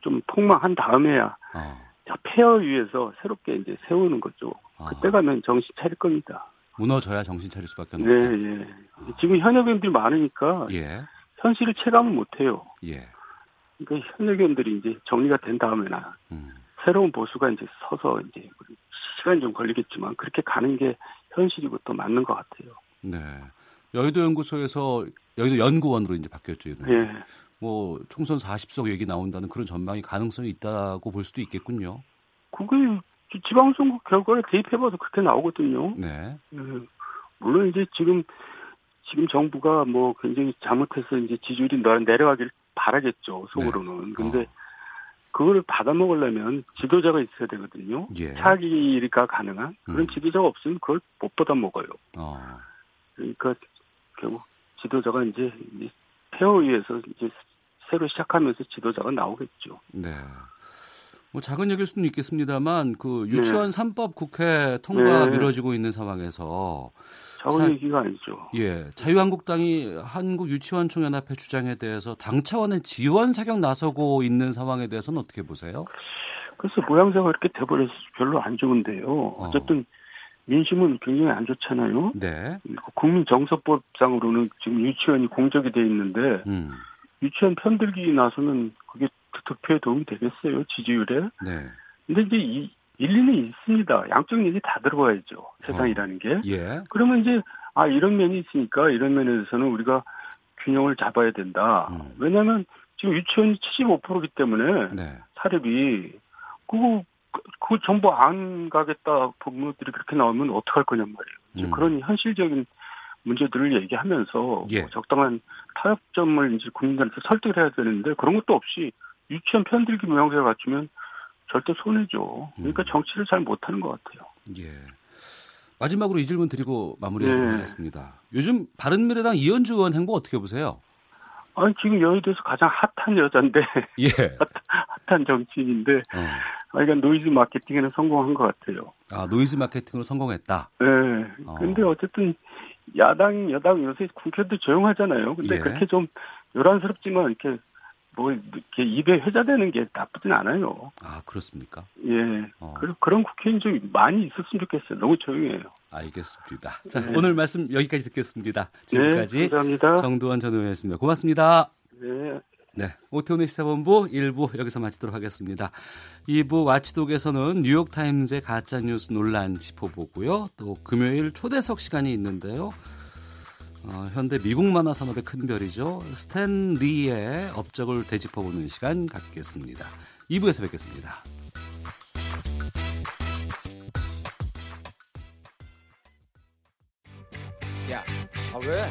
좀 폭망한 다음에야 어. 폐허 위에서 새롭게 이제 세우는 거죠. 아. 그때 가면 정신 차릴 겁니다. 무너져야 정신 차릴 수밖에 네, 없다. 예. 지금 현역의원들이 많으니까 예. 현실을 체감을 못 해요. 예. 그러니까 현역의원들이 이제 정리가 된 다음에나 음. 새로운 보수가 이제 서서 이제 시간이 좀 걸리겠지만 그렇게 가는 게 현실이고 또 맞는 것 같아요. 네. 여의도 연구소에서 여의도 연구원으로 이제 바뀌었죠. 이번에. 예. 뭐 총선 40석 얘기 나온다는 그런 전망이 가능성이 있다고 볼 수도 있겠군요. 그게 지방선거 결과를 대입해봐도 그렇게 나오거든요. 네. 예. 물론 이제 지금 지금 정부가 뭐 굉장히 잘못해서 이제 지지율이 내려가길 바라겠죠 속으로는. 네. 근데 어. 그거를 받아 먹으려면 지도자가 있어야 되거든요. 예. 차기가 가능한 그런 음. 지도자가 없으면 그걸 못 받아 먹어요. 어. 그러니까 결국 지도자가 이제 폐허위에서 이제 새로 시작하면서 지도자가 나오겠죠. 네. 뭐 작은 얘기일 수는 있겠습니다만 그 유치원 네. 3법 국회 통과 네. 미뤄지고 있는 상황에서 작은 자- 얘기가 아니죠. 예, 자유한국당이 한국 유치원 총 연합회 주장에 대해서 당 차원의 지원 사격 나서고 있는 상황에 대해서는 어떻게 보세요? 그래서 모양새가 이렇게 돼버려서 별로 안 좋은데요. 어쨌든 민심은 굉장히 안 좋잖아요. 네. 국민 정서법상으로는 지금 유치원이 공적이 돼 있는데 음. 유치원 편들기 나서는 그게 득표에 도움이 되겠어요 지지율에. 네. 근데 이제 이, 일리는 있습니다. 양쪽 얘기 다 들어가야죠. 세상이라는 게. 예. 그러면 이제 아 이런 면이 있으니까 이런 면에서는 우리가 균형을 잡아야 된다. 음. 왜냐하면 지금 유치원이 75%이기 때문에 네. 사립이 그거 그, 그 정보 안 가겠다 부모들이 그렇게 나오면 어떡할 거냔 말이에요. 음. 그런 현실적인 문제들을 얘기하면서 예. 뭐 적당한 타협점을 이제 국민들한테 설득을 해야 되는데 그런 것도 없이 유치원 편들기 모양새가 갖추면 절대 손해죠. 그러니까 음. 정치를 잘 못하는 것 같아요. 예. 마지막으로 이 질문 드리고 마무리하도록 네. 하겠습니다. 요즘 바른미래당 이현주 의원 행보 어떻게 보세요? 아니 지금 여의도에서 가장 핫한 여자인데 예. 핫한 정치인인데 어. 아, 이건 노이즈 마케팅에는 성공한 것 같아요. 아, 노이즈 마케팅으로 성공했다. 네. 어. 근데 어쨌든 야당, 여당 요새 국회도 조용하잖아요. 근데 예. 그렇게 좀 요란스럽지만 이렇게 뭐 이렇게 입에 회자되는 게 나쁘진 않아요. 아, 그렇습니까? 예. 어. 그, 그런 국회의원 좀 많이 있었으면 좋겠어요. 너무 조용해요. 알겠습니다. 자, 네. 오늘 말씀 여기까지 듣겠습니다. 지금까지 네, 감사합니다. 정두언 전 의원이었습니다. 고맙습니다. 네. 네, 오태훈의 시사본부 1부 여기서 마치도록 하겠습니다. 2부 와치독에서는 뉴욕타임즈의 가짜뉴스 논란 짚어보고요. 또 금요일 초대석 시간이 있는데요. 어, 현대 미국 만화 산업의 큰 별이죠. 스탠 리의 업적을 되짚어보는 시간 갖겠습니다. 2부에서 뵙겠습니다. 야, 아 왜?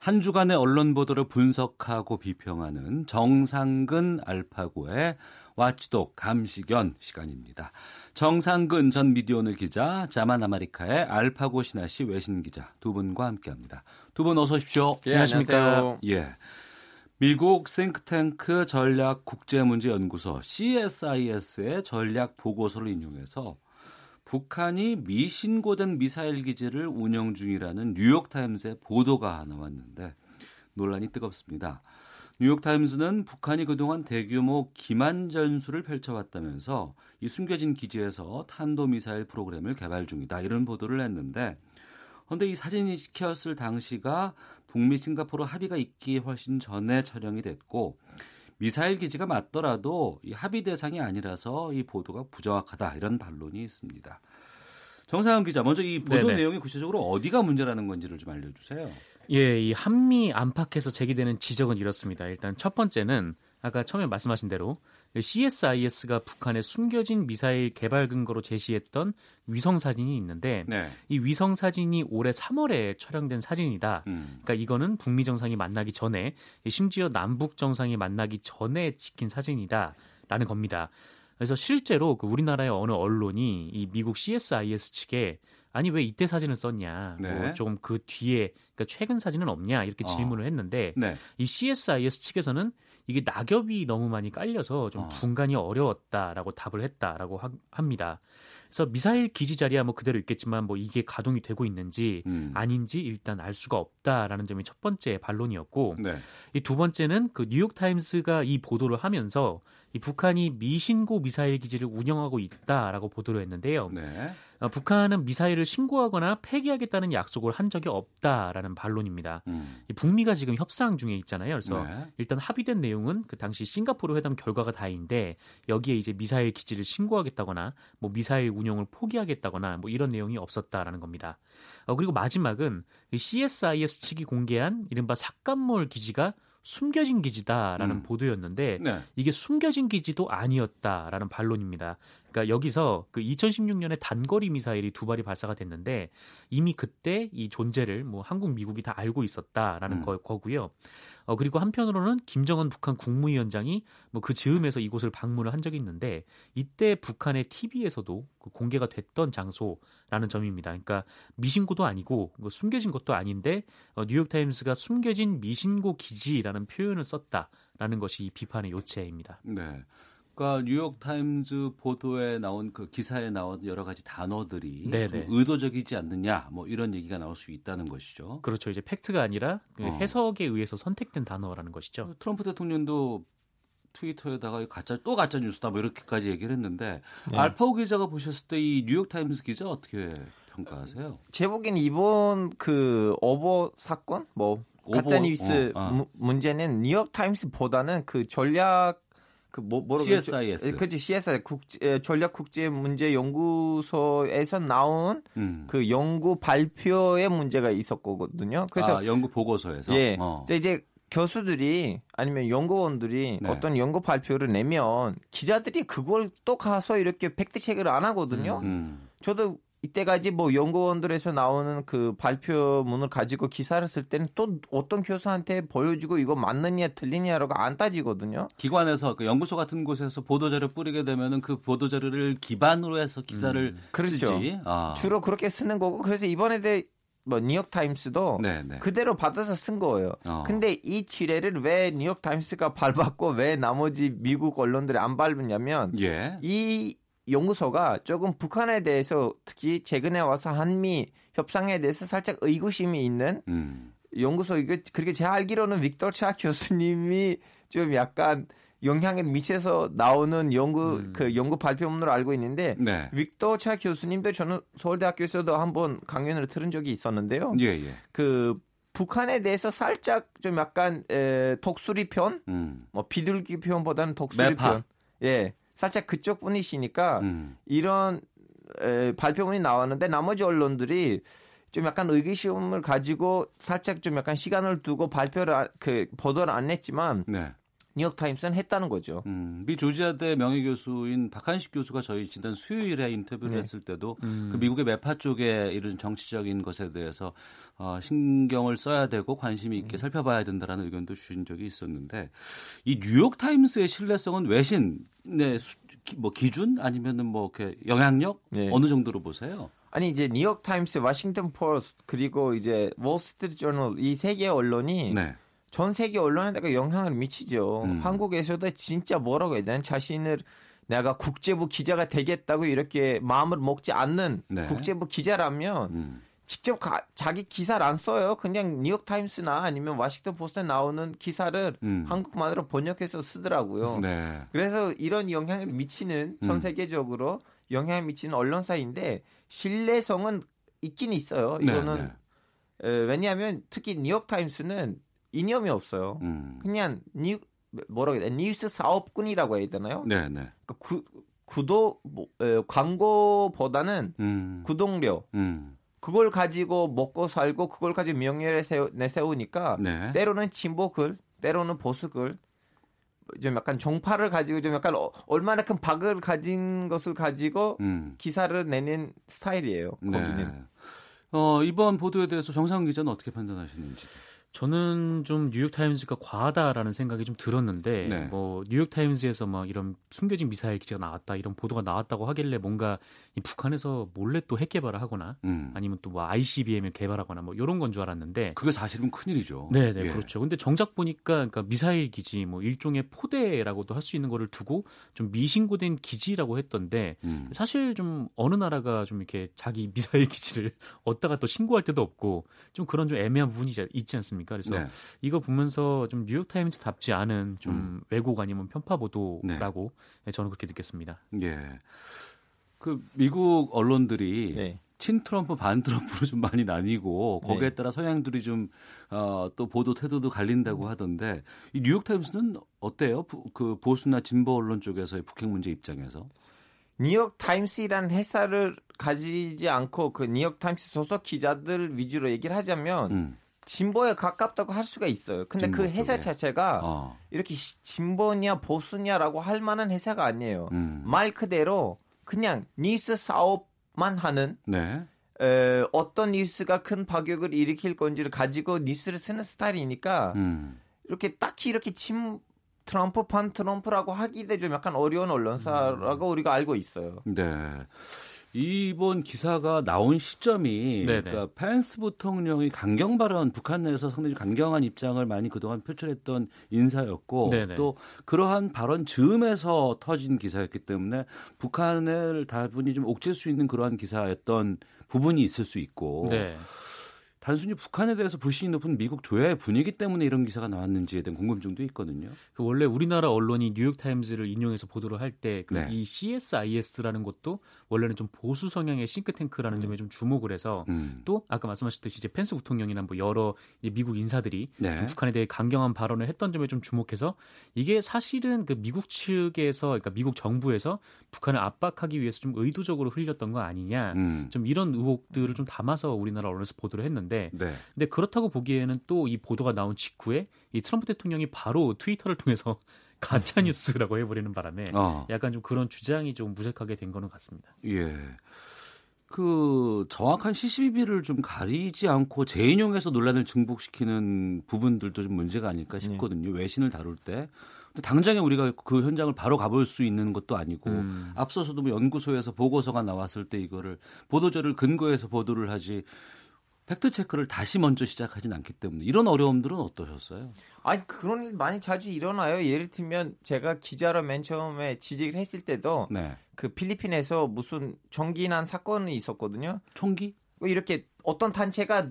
한 주간의 언론 보도를 분석하고 비평하는 정상근 알파고의 watchdog 감시견 시간입니다. 정상근 전 미디어오늘 기자, 자만 아메리카의 알파고 시나씨 외신 기자 두 분과 함께합니다. 두 분 어서 오십시오. 예, 안녕하십니까. 예. 미국 싱크탱크 전략 국제문제연구소 CSIS의 전략 보고서를 인용해서 북한이 미신고된 미사일 기지를 운영 중이라는 뉴욕타임스의 보도가 나왔는데 논란이 뜨겁습니다. 뉴욕타임스는 북한이 그동안 대규모 기만 전술을 펼쳐왔다면서 이 숨겨진 기지에서 탄도미사일 프로그램을 개발 중이다 이런 보도를 했는데 그런데 이 사진이 찍혔을 당시가 북미 싱가포르 합의가 있기 훨씬 전에 촬영이 됐고 미사일 기지가 맞더라도 이 합의 대상이 아니라서 이 보도가 부정확하다 이런 반론이 있습니다. 정상훈 기자, 먼저 이 보도 네네. 내용이 구체적으로 어디가 문제라는 건지를 좀 알려주세요. 예, 이 한미 안팎에서 제기되는 지적은 이렇습니다. 일단 첫 번째는 아까 처음에 말씀하신 대로 CSIS가 북한의 숨겨진 미사일 개발 근거로 제시했던 위성 사진이 있는데 네. 이 위성 사진이 올해 3월에 촬영된 사진이다. 음. 그러니까 이거는 북미 정상이 만나기 전에 심지어 남북 정상이 만나기 전에 찍힌 사진이다라는 겁니다. 그래서 실제로 그 우리나라의 어느 언론이 이 미국 CSIS 측에 아니 왜 이때 사진을 썼냐, 뭐 네. 뭐 조금 그 뒤에 그러니까 최근 사진은 없냐 이렇게 어. 질문을 했는데 네. 이 CSIS 측에서는 이게 낙엽이 너무 많이 깔려서 좀 어. 분간이 어려웠다라고 답을 했다라고 하, 합니다. 그래서 미사일 기지 자리야 뭐 그대로 있겠지만 뭐 이게 가동이 되고 있는지 음. 아닌지 일단 알 수가 없다라는 점이 첫 번째 반론이었고 네. 이두 번째는 그 뉴욕 타임스가 이 보도를 하면서 이 북한이 미신고 미사일 기지를 운영하고 있다라고 보도를 했는데요. 네. 어, 북한은 미사일을 신고하거나 폐기하겠다는 약속을 한 적이 없다라는 반론입니다. 음. 북미가 지금 협상 중에 있잖아요. 그래서 네. 일단 합의된 내용은 그 당시 싱가포르 회담 결과가 다인데 여기에 이제 미사일 기지를 신고하겠다거나 뭐 미사일 운용을 포기하겠다거나 뭐 이런 내용이 없었다라는 겁니다. 어, 그리고 마지막은 CSIS 측이 공개한 이른바 삭감몰 기지가 숨겨진 기지다라는 음. 보도였는데 네. 이게 숨겨진 기지도 아니었다라는 반론입니다. 그러니까 여기서 그 2016년에 단거리 미사일이 두 발이 발사가 됐는데 이미 그때 이 존재를 뭐 한국 미국이 다 알고 있었다라는 음. 거, 거고요. 어, 그리고 한편으로는 김정은 북한 국무위원장이 뭐 그 즈음에서 이곳을 방문을 한 적이 있는데 이때 북한의 TV에서도 그 공개가 됐던 장소라는 점입니다. 그러니까 미신고도 아니고 뭐 숨겨진 것도 아닌데 어, 뉴욕타임스가 숨겨진 미신고 기지라는 표현을 썼다라는 것이 이 비판의 요체입니다. 네. 그러니까 뉴욕 타임즈 보도에 나온 그 기사에 나온 여러 가지 단어들이 의도적이지 않느냐 뭐 이런 얘기가 나올 수 있다는 것이죠. 그렇죠. 이제 팩트가 아니라 그 어. 해석에 의해서 선택된 단어라는 것이죠. 트럼프 대통령도 트위터에다가 가짜 또 가짜 뉴스다 뭐 이렇게까지 얘기를 했는데 네. 알파고 기자가 보셨을 때 이 뉴욕 타임스 기자 어떻게 평가하세요? 제 보기엔 이번 그 오버 사건 뭐 가짜 뉴스 어, 어. 문제는 뉴욕 타임스보다는 그 전략 그 뭐 뭐로 CSIS. 그렇지 CSI 국제 전략 국제 문제 연구소에서 나온 음. 그 연구 발표의 문제가 있었거든요. 그래서 아, 연구 보고서에서 예. 어. 이제 교수들이 아니면 연구원들이 네. 어떤 연구 발표를 내면 기자들이 그걸 또 가서 이렇게 팩트 체크를 안 하거든요. 음. 저도 이때까지 뭐 연구원들에서 나오는 그 발표문을 가지고 기사를 쓸 때는 또 어떤 교수한테 보여주고 이거 맞느냐 틀리냐라고 안 따지거든요. 기관에서 그 연구소 같은 곳에서 보도자료 뿌리게 되면은 그 보도자료를 기반으로 해서 기사를 음. 그렇죠. 쓰지. 아. 주로 그렇게 쓰는 거고 그래서 이번에 대해 뭐 뉴욕 타임스도 네네. 네. 그대로 받아서 쓴 거예요. 어. 근데 이 지뢰를 왜 뉴욕 타임스가 밟았고 왜 나머지 미국 언론들이 안 밟았냐면 예. 이 연구소가 조금 북한에 대해서 특히 최근에 와서 한미 협상에 대해서 살짝 의구심이 있는 음. 연구소 이게 그렇게 제가 알기로는 빅터 차 교수님이 좀 약간 영향을 미쳐서 나오는 연구 음. 그 연구 발표문으로 알고 있는데 네. 빅터 차 교수님도 저는 서울대학교에서도 한번 강연을 들은 적이 있었는데요. 예, 예. 그 북한에 대해서 살짝 좀 약간 에, 독수리 편, 음. 뭐 비둘기 편보다는 독수리 매파. 편. 예. 살짝 그쪽 분이시니까 음. 이런 에, 발표문이 나왔는데 나머지 언론들이 좀 약간 의기심을 가지고 살짝 좀 약간 시간을 두고 발표를 그 보도를 안 했지만 네. 뉴욕 타임스는 했다는 거죠. 음, 미 조지아대 명예교수인 박한식 교수가 저희 지난 수요일에 인터뷰를 네. 했을 때도 음. 그 미국의 매파 쪽에 이런 정치적인 것에 대해서 어, 신경을 써야 되고 관심이 있게 음. 살펴봐야 된다라는 의견도 주신 적이 있었는데 이 뉴욕 타임스의 신뢰성은 외신의 수, 뭐 기준 아니면은 뭐 이렇게 영향력 네. 어느 정도로 보세요? 아니 이제 뉴욕 타임스, 워싱턴 포스트 그리고 이제 월스트리트 저널 이 세개 언론이 네. 전 세계 언론에다가 영향을 미치죠. 음. 한국에서도 진짜 뭐라고 해야 되나 자신을 내가 국제부 기자가 되겠다고 이렇게 마음을 먹지 않는 네. 국제부 기자라면 음. 직접 가, 자기 기사를 안 써요. 그냥 뉴욕 타임스나 아니면 와싱턴 포스트에 나오는 기사를 음. 한국말로 번역해서 쓰더라고요. 네. 그래서 이런 영향을 미치는 전 음. 세계적으로 영향을 미치는 언론사인데 신뢰성은 있긴 있어요. 네, 이거는 네, 네. 에, 왜냐하면 특히 뉴욕 타임스는 이념이 없어요. 음. 그냥 뉴 뭐라고 해야 돼? 뉴스 사업군이라고 해야 되나요? 네, 네. 그러니까 구, 구도 뭐, 에, 광고보다는 음. 구독료 음. 그걸 가지고 먹고 살고 그걸 가지고 명예를 세우, 내세우니까 네. 때로는 진보 글, 때로는 보수 글 좀 약간 종파를 가지고 좀 약간 어, 얼마나 큰 파급을 가진 것을 가지고 음. 기사를 내는 스타일이에요. 거기는. 네. 어, 이번 보도에 대해서 정상 기자는 어떻게 판단하시는지? 저는 좀 뉴욕 타임즈가 과하다라는 생각이 좀 들었는데 네. 뭐 뉴욕 타임즈에서 막 이런 숨겨진 미사일 기지가 나왔다 이런 보도가 나왔다고 하길래 뭔가 이 북한에서 몰래 또 핵 개발을 하거나 음. 아니면 또 뭐 ICBM을 개발하거나 뭐 이런 건 줄 알았는데 그게 사실은 큰 일이죠. 네, 네, 예. 그렇죠. 근데 정작 보니까 그러니까 미사일 기지 뭐 일종의 포대라고도 할 수 있는 거를 두고 좀 미신고된 기지라고 했던데 음. 사실 좀 어느 나라가 좀 이렇게 자기 미사일 기지를 얻다가 또 신고할 때도 없고 좀 그런 좀 애매한 부분이 있지 않습니까? 그래서 네. 이거 보면서 좀 뉴욕타임즈답지 않은 좀 음. 왜곡 아니면 편파 보도라고 네. 저는 그렇게 느꼈습니다. 예. 그 미국 언론들이 네. 친 트럼프 반 트럼프로 좀 많이 나뉘고 거기에 네. 따라 서양들이 좀 어, 또 보도 태도도 갈린다고 하던데 이 뉴욕 타임스는 어때요? 부, 그 보수나 진보 언론 쪽에서의 북핵 문제 입장에서 뉴욕 타임스라는 회사를 가지지 않고 그 뉴욕 타임스 소속 기자들 위주로 얘기를 하자면 음. 진보에 가깝다고 할 수가 있어요. 근데 그 회사 쪽에. 자체가 어. 이렇게 진보냐 보수냐라고 할 만한 회사가 아니에요. 음. 말 그대로 그냥 뉴스 사업만 하는 네. 에, 어떤 뉴스가 큰 파격을 일으킬 건지를 가지고 뉴스를 쓰는 스타일이니까 음. 이렇게 딱히 이렇게 침 트럼프 판 트럼프라고 하기도 좀 약간 어려운 언론사라고 음. 우리가 알고 있어요. 네. 이번 기사가 나온 시점이 네네. 그러니까 펜스 부통령이 강경 발언 북한 내에서 상당히 강경한 입장을 많이 그동안 표출했던 인사였고 네네. 또 그러한 발언 즈음에서 터진 기사였기 때문에 북한을 다분히 좀 옥죄 수 있는 그러한 기사였던 부분이 있을 수 있고 네. 단순히 북한에 대해서 불신이 높은 미국 조야의 분위기 때문에 이런 기사가 나왔는지에 대한 궁금증도 있거든요. 그 원래 우리나라 언론이 뉴욕 타임즈를 인용해서 보도를 할 때이 그 네. CSIS라는 것도 원래는 좀 보수 성향의 싱크탱크라는 음. 점에 좀 주목을 해서 음. 또 아까 말씀하셨듯이 이제 펜스 부통령이나 뭐 여러 미국 인사들이 네. 북한에 대해 강경한 발언을 했던 점에 좀 주목해서 이게 사실은 그 미국 측에서 그러니까 미국 정부에서 북한을 압박하기 위해서 좀 의도적으로 흘렸던 거 아니냐 음. 좀 이런 의혹들을 좀 담아서 우리나라 언론에서 보도를 했는데. 네. 근데 그렇다고 보기에는 또 이 보도가 나온 직후에 이 트럼프 대통령이 바로 트위터를 통해서 가짜 뉴스라고 해버리는 바람에 어. 약간 좀 그런 주장이 좀 무색하게 된 거는 같습니다. 예. 그 정확한 시시비비를 좀 가리지 않고 재인용해서 논란을 증폭시키는 부분들도 좀 문제가 아닐까 네. 싶거든요. 네. 외신을 다룰 때. 당장에 우리가 그 현장을 바로 가볼 수 있는 것도 아니고 음. 앞서서도 뭐 연구소에서 보고서가 나왔을 때 이거를 보도자를 근거해서 보도를 하지 팩트 체크를 다시 먼저 시작하진 않기 때문에 이런 어려움들은 어떠셨어요? 아니 그런 일 많이 자주 일어나요. 예를 들면 제가 기자로 맨 처음에 지직을 했을 때도 네. 그 필리핀에서 무슨 총기 난 사건이 있었거든요. 총기? 뭐 이렇게 어떤 단체가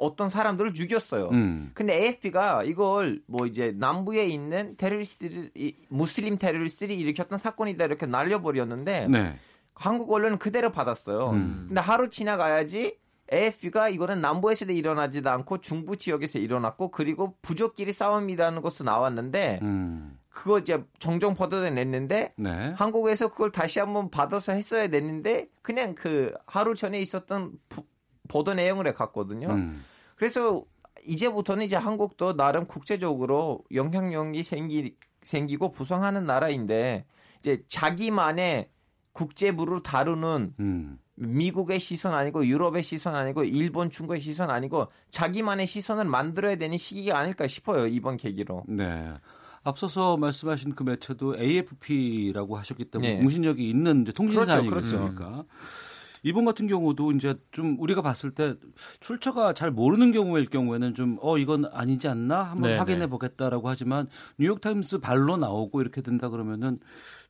어떤 사람들을 죽였어요. 음. 근데 AFP가 이걸 뭐 이제 남부에 있는 테러리스트 무슬림 테러리스트들이 일으켰던 사건이다 이렇게 날려버렸는데 네. 한국 언론은 그대로 받았어요. 음. 근데 하루 지나가야지 AFP가 이거는 남부에서도 일어나지도 않고 중부 지역에서 일어났고 그리고 부족끼리 싸움이라는 것도 나왔는데 음. 그거 이제 종종 보도를 냈는데 네. 한국에서 그걸 다시 한번 받아서 했어야 됐는데 그냥 그 하루 전에 있었던 부, 보도 내용을 갔거든요. 음. 그래서 이제부터는 이제 한국도 나름 국제적으로 영향력이 생기 생기고 부상하는 나라인데 이제 자기만의 국제부를 다루는 음. 미국의 시선 아니고 유럽의 시선 아니고 일본, 중국의 시선 아니고 자기만의 시선을 만들어야 되는 시기가 아닐까 싶어요. 이번 계기로. 네. 앞서서 말씀하신 그 매체도 AFP라고 하셨기 때문에 네. 공신력이 있는 통신사 그렇죠, 아니겠습니까? 그렇죠. 이번 같은 경우도 이제 좀 우리가 봤을 때 출처가 잘 모르는 경우일 경우에는 좀 어 이건 아니지 않나 한번 네네. 확인해 보겠다라고 하지만 뉴욕 타임스 발로 나오고 이렇게 된다 그러면은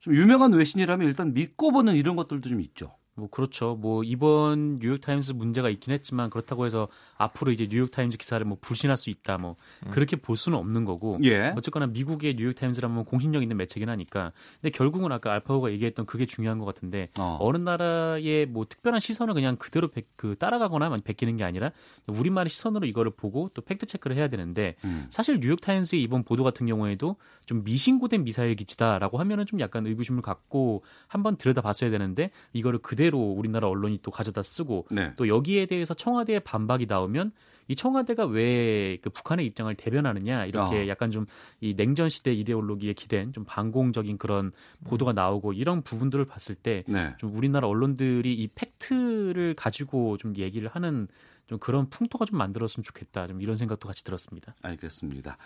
좀 유명한 외신이라면 일단 믿고 보는 이런 것들도 좀 있죠. 뭐 그렇죠. 뭐 이번 뉴욕 타임스 문제가 있긴 했지만 그렇다고 해서 앞으로 이제 뉴욕 타임즈 기사를 뭐 불신할 수 있다 뭐 음. 그렇게 볼 수는 없는 거고. 예. 어쨌거나 미국의 뉴욕 타임즈라면 공신력 있는 매체긴 하니까. 근데 결국은 아까 알파고가 얘기했던 그게 중요한 것 같은데 어. 그 나라의 뭐 특별한 시선을 그냥 그대로 백, 그 따라가거나 베끼는 게 아니라 우리만의 시선으로 이거를 보고 또 팩트 체크를 해야 되는데 음. 사실 뉴욕 타임스의 이번 보도 같은 경우에도 좀 미신고된 미사일 기치다라고 하면은 좀 약간 의구심을 갖고 한번 들여다봤어야 되는데 이거를 그대로 그대로 우리나라 언론이 또 가져다 쓰고 네. 또 여기에 대해서 청와대의 반박이 나오면 이 청와대가 왜 그 북한의 입장을 대변하느냐 이렇게 어. 약간 좀 이 냉전 시대 이데올로기에 기댄 좀 반공적인 그런 보도가 나오고 이런 부분들을 봤을 때좀 네. 우리나라 언론들이 이 팩트를 가지고 좀 얘기를 하는 좀 그런 풍토가 좀 만들었으면 좋겠다. 좀 이런 생각도 같이 들었습니다. 알겠습니다.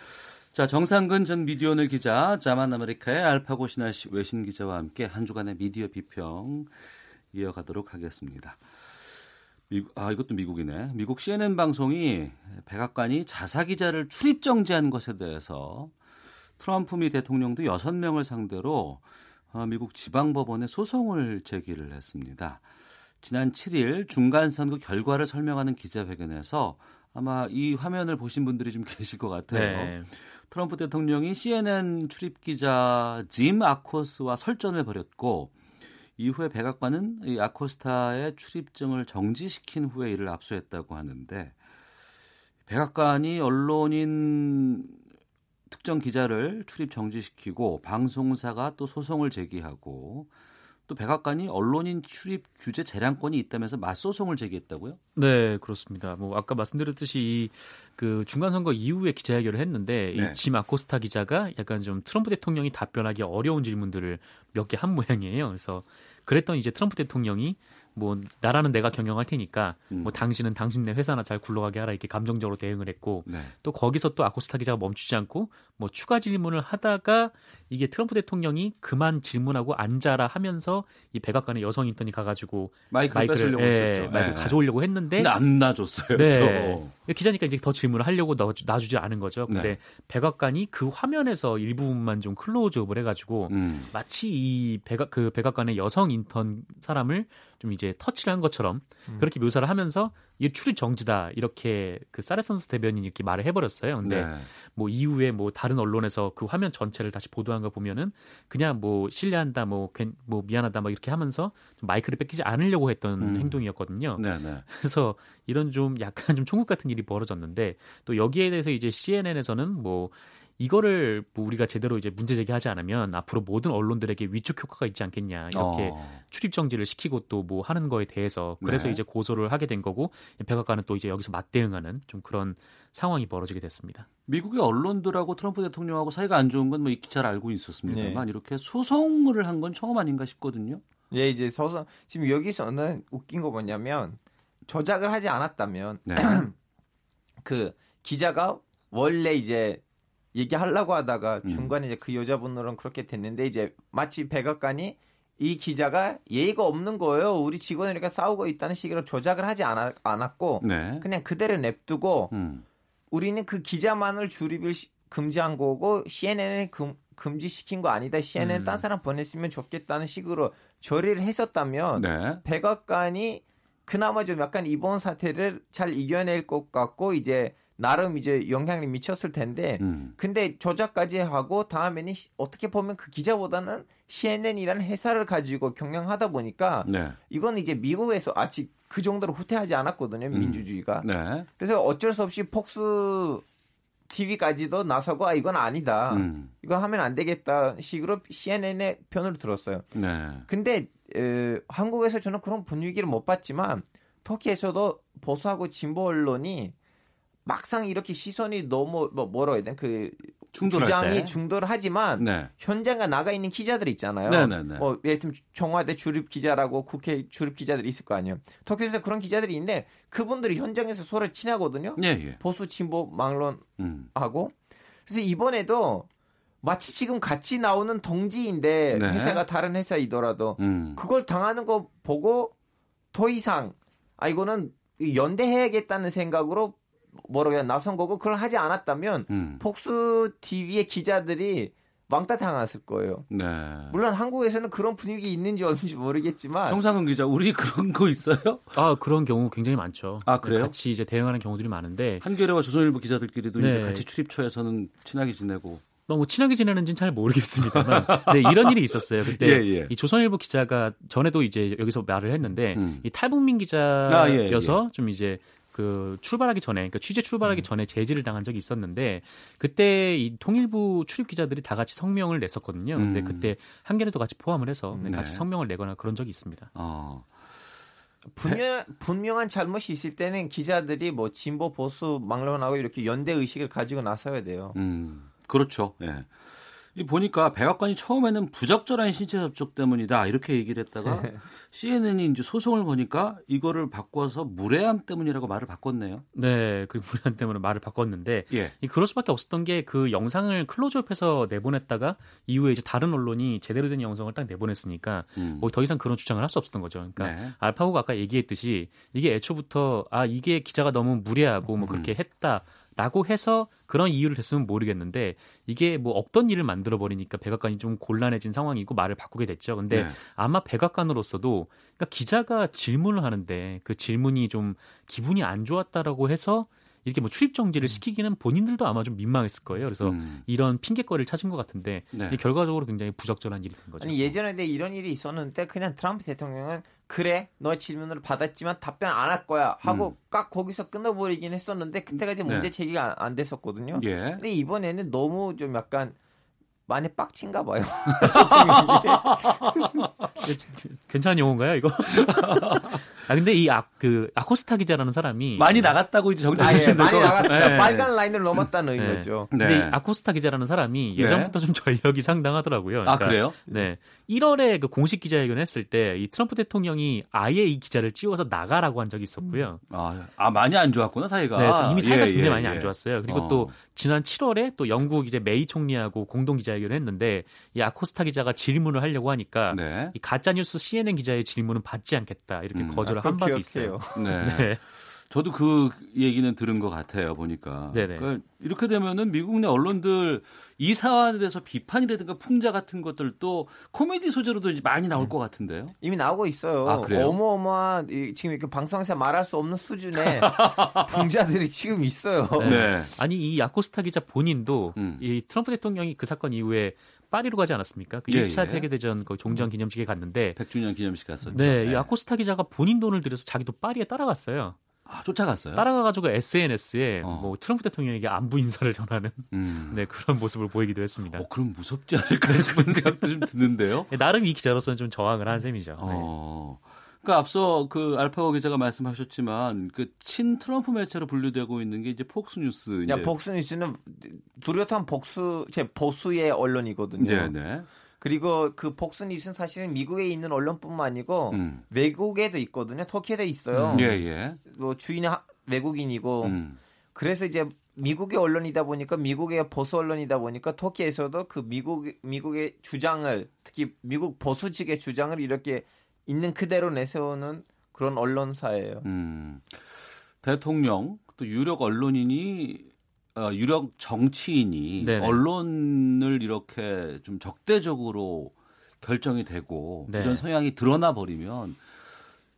자, 정상근 전 미디어오늘 기자, 자만 아메리카의 알파고 신하 외신 기자와 함께 한 주간의 미디어 비평 이어가도록 하겠습니다. 미국, 아, 이것도 미국이네. 미국 CNN 방송이 백악관이 자사 기자를 출입 정지한 것에 대해서 트럼프 미 대통령도 6명을 상대로 어, 미국 지방법원에 소송을 제기를 했습니다. 지난 7일 중간선거 결과를 설명하는 기자회견에서 아마 이 화면을 보신 분들이 좀 계실 것 같아요. 네. 트럼프 대통령이 CNN 출입 기자 짐 아코스와 설전을 벌였고 이후에 백악관은 이 아코스타의 출입증을 정지시킨 후에 이를 압수했다고 하는데 백악관이 언론인 특정 기자를 출입 정지시키고 방송사가 또 소송을 제기하고 또 백악관이 언론인 출입 규제 재량권이 있다면서 맞소송을 제기했다고요? 네, 그렇습니다. 뭐 아까 말씀드렸듯이 그 중간 선거 이후에 기자회견을 했는데 네. 이짐 아코스타 기자가 약간 좀 트럼프 대통령이 답변하기 어려운 질문들을 몇 개 한 모양이에요. 그래서 그랬던 이제 트럼프 대통령이 뭐 나라는 내가 경영할 테니까 음. 뭐 당신은 당신네 회사나 잘 굴러가게 하라 이렇게 감정적으로 대응을 했고 네. 또 거기서 또 아코스타 기자가 멈추지 않고 뭐 추가 질문을 하다가 이게 트럼프 대통령이 그만 질문하고 앉아라 하면서 이 백악관의 여성 인턴이 가가지고 마이크 마이크를 예, 마이크 네. 가져오려고 했는데 안 놔줬어요. 네. 또. 기자니까 이제 더 질문을 하려고 놔주 지 않은 거죠. 근데 네. 백악관이 그 화면에서 일부분만 좀 클로즈업을 해가지고 음. 마치 이 백악 그 백악관의 여성 인턴 사람을 좀 이제 터치를 한 것처럼 음. 그렇게 묘사를 하면서 이게 출입 정지다 이렇게 그 사레선스 대변인이 이렇게 말을 해버렸어요. 근데 네. 뭐 이후에 뭐 다른 언론에서 그 화면 전체를 다시 보도한 걸 보면은 그냥 뭐 실례한다, 뭐, 뭐 미안하다, 막 이렇게 하면서 좀 마이크를 뺏기지 않으려고 했던 음. 행동이었거든요. 네, 네. 그래서 이런 좀 약간 좀 총국 같은 일이 벌어졌는데 또 여기에 대해서 이제 CNN에서는 뭐 이거를 뭐 우리가 제대로 이제 문제 제기하지 않으면 앞으로 모든 언론들에게 위축 효과가 있지 않겠냐 이렇게 어. 출입 정지를 시키고 또 뭐 하는 거에 대해서 그래서 네. 이제 고소를 하게 된 거고 백악관은 또 이제 여기서 맞대응하는 좀 그런 상황이 벌어지게 됐습니다. 미국의 언론들하고 트럼프 대통령하고 사이가 안 좋은 건 뭐 익히 잘 알고 있었습니다만 네. 이렇게 소송을 한 건 처음 아닌가 싶거든요. 예, 이제 소송 지금 여기서는 웃긴 거 뭐냐면 조작을 하지 않았다면 네. 그 기자가 원래 이제 얘기하려고 하다가 음. 중간에 이제 그 여자분으로는 그렇게 됐는데 이제 마치 백악관이 이 기자가 예의가 없는 거예요. 우리 직원이니까 싸우고 있다는 식으로 조작을 하지 않았, 않았고 네. 그냥 그대로 냅두고 음. 우리는 그 기자만을 주립을 금지한 거고 CNN을 금, 금지시킨 거 아니다. CNN 음. 딴 사람 보냈으면 좋겠다는 식으로 처리를 했었다면 네. 백악관이 그나마 좀 약간 이번 사태를 잘 이겨낼 것 같고 이제 나름 이제 영향을 미쳤을 텐데 음. 근데 조작까지 하고 다음에는 어떻게 보면 그 기자보다는 CNN이라는 회사를 가지고 경영하다 보니까 네. 이건 이제 미국에서 아직 그 정도로 후퇴하지 않았거든요 음. 민주주의가 네. 그래서 어쩔 수 없이 폭스 TV까지도 나서고 아 이건 아니다 음. 이건 하면 안 되겠다 식으로 CNN의 편을 들었어요. 네. 근데 에, 한국에서 저는 그런 분위기를 못 봤지만 터키에서도 보수하고 진보 언론이 막상 이렇게 시선이 너무 뭐 뭐라고 해야 되나 그 주장이 때. 중돌하지만 네. 현장에 나가 있는 기자들 있잖아요. 네네네. 네, 네. 뭐 예를 들면 청와대 주립 기자라고 국회 주립 기자들이 있을 거 아니에요. 터키에서 그런 기자들이 있는데 그분들이 현장에서 서로 친하거든요. 예, 예. 보수 진보 막론하고 음. 그래서 이번에도 마치 지금 같이 나오는 동지인데 네. 회사가 다른 회사이더라도 음. 그걸 당하는 거 보고 더 이상 아 이거는 연대해야겠다는 생각으로 뭐라고 해야 나선 거고 그걸 하지 않았다면 음. 폭스 TV의 기자들이 왕따 당했을 거예요. 네. 물론 한국에서는 그런 분위기 있는지 없는지 모르겠지만 정상근 기자, 우리 그런 거 있어요? 아 그런 경우 굉장히 많죠. 아 그래요? 같이 이제 대응하는 경우들이 많은데 한겨레와 조선일보 기자들끼리도 네. 이제 같이 출입처에서는 친하게 지내고 너무 친하게 지내는지는 잘 모르겠습니다만 네, 이런 일이 있었어요. 그때 예, 예. 이 조선일보 기자가 전에도 이제 여기서 말을 했는데 음. 이 탈북민 기자여서 아, 예, 예. 좀 이제 그 출발하기 전에 그러니까 취재 출발하기 음. 전에 제지를 당한 적이 있었는데 그때 이 통일부 출입 기자들이 다 같이 성명을 냈었거든요. 근데 음. 그때 한겨레도 같이 포함을 해서 네. 같이 성명을 내거나 그런 적이 있습니다. 어. 분명, 분명한 잘못이 있을 때는 기자들이 뭐 진보 보수 막론하고 이렇게 연대 의식을 가지고 나서야 돼요. 음, 그렇죠. 예. 이 보니까 백악관이 처음에는 부적절한 신체 접촉 때문이다 이렇게 얘기를 했다가 CNN이 이제 소송을 보니까 이거를 바꿔서 무례함 때문이라고 말을 바꿨네요. 네, 그 무례함 때문에 말을 바꿨는데 예. 그럴 수밖에 없었던 게 그 영상을 클로즈업해서 내보냈다가 이후에 이제 다른 언론이 제대로 된 영상을 딱 내보냈으니까 음. 뭐더 이상 그런 주장을 할 수 없었던 거죠. 그러니까 네. 알파고가 아까 얘기했듯이 이게 애초부터 아 이게 기자가 너무 무례하고 뭐 그렇게 음. 했다. 라고 해서 그런 이유를 댔으면 모르겠는데 이게 뭐 없던 일을 만들어 버리니까 백악관이 좀 곤란해진 상황이고 말을 바꾸게 됐죠. 근데 네. 아마 백악관으로서도 그러니까 기자가 질문을 하는데 그 질문이 좀 기분이 안 좋았다라고 해서 이렇게 뭐 출입 정지를 음. 시키기는 본인들도 아마 좀 민망했을 거예요. 그래서 음. 이런 핑계거리를 찾은 것 같은데 네. 결과적으로 굉장히 부적절한 일이 된 거죠. 아니 예전에 이런 일이 있었는데 그냥 트럼프 대통령은 그래 너 질문을 받았지만 답변 안 할 거야 하고 음. 깍 거기서 끊어버리긴 했었는데 그때까지 문제 네. 제기가 안, 안 됐었거든요. 예. 근데 이번에는 너무 좀 약간 많이 빡친가 봐요. 괜찮은 용어인가요, 이거? 아 근데 이 아, 그 아코스타 기자라는 사람이 많이 나갔다고 이제 정리 아, 예, 많이 나갔습니다. 네. 빨간 라인을 넘었다는 네. 의미죠. 네. 근데 이 아코스타 기자라는 사람이 네. 예전부터 좀 전력이 상당하더라고요. 아, 그러니까, 아 그래요? 네. 1월에 그 공식 기자회견 했을 때 이 트럼프 대통령이 아예 이 기자를 찌워서 나가라고 한 적이 있었고요. 아, 아 많이 안 좋았구나 사이가. 네, 이미 사이가 예, 굉장히 예, 많이 예. 안 좋았어요. 그리고 어. 또 지난 7월에 또 영국 이제 메이 총리하고 공동 기자회견을 했는데 이 아코스타 기자가 질문을 하려고 하니까 네. 이 가짜 뉴스 CNN 기자의 질문은 받지 않겠다 이렇게 음. 거절을 아, 한 바도 있어요. 네. 네. 저도 그 얘기는 들은 것 같아요 보니까. 네네. 그러니까 이렇게 되면은 미국 내 언론들 이 사안에 대해서 비판이라든가 풍자 같은 것들도 코미디 소재로도 이제 많이 나올 음. 것 같은데요. 이미 나오고 있어요. 아, 어마어마한 지금 이렇게 방송에서 말할 수 없는 수준의 풍자들이 지금 있어요. 네. 네. 아니 이 야코스타 기자 본인도 음. 이 트럼프 대통령이 그 사건 이후에 파리로 가지 않았습니까? 그 예, 1차 예. 세계대전 그 종전 기념식에 갔는데 100주년 기념식 갔었죠. 네, 네. 이 아코스타 기자가 본인 돈을 들여서 자기도 파리에 따라갔어요. 아, 쫓아갔어요? 따라가가지고 SNS에 어. 뭐 트럼프 대통령에게 안부 인사를 전하는 음. 네, 그런 모습을 보이기도 했습니다. 어, 그럼 무섭지 않을까 싶은 생각도 좀 드는데요. 네, 나름 이 기자로서는 좀 저항을 한 셈이죠. 어. 네. 그러니까 앞서 그 알파고 기자가 말씀하셨지만 그 친 트럼프 매체로 분류되고 있는 게 이제 폭스뉴스. 야, 폭스뉴스는 뚜렷한 복수, 제 보수의 언론이거든요. 네, 네. 그리고 그 복스뉴스는 사실은 미국에 있는 언론뿐만 아니고 음. 외국에도 있거든요. 터키에도 있어요. 음. 예, 예. 뭐 주인이 외국인이고 음. 그래서 이제 미국의 언론이다 보니까 미국의 보수 언론이다 보니까 터키에서도 그 미국 미국의 주장을 특히 미국 보수 측의 주장을 이렇게 있는 그대로 내세우는 그런 언론사예요. 음. 대통령 또 유력 언론인이 어, 유력 정치인이 네네. 언론을 이렇게 좀 적대적으로 결정이 되고 네. 이런 성향이 드러나 버리면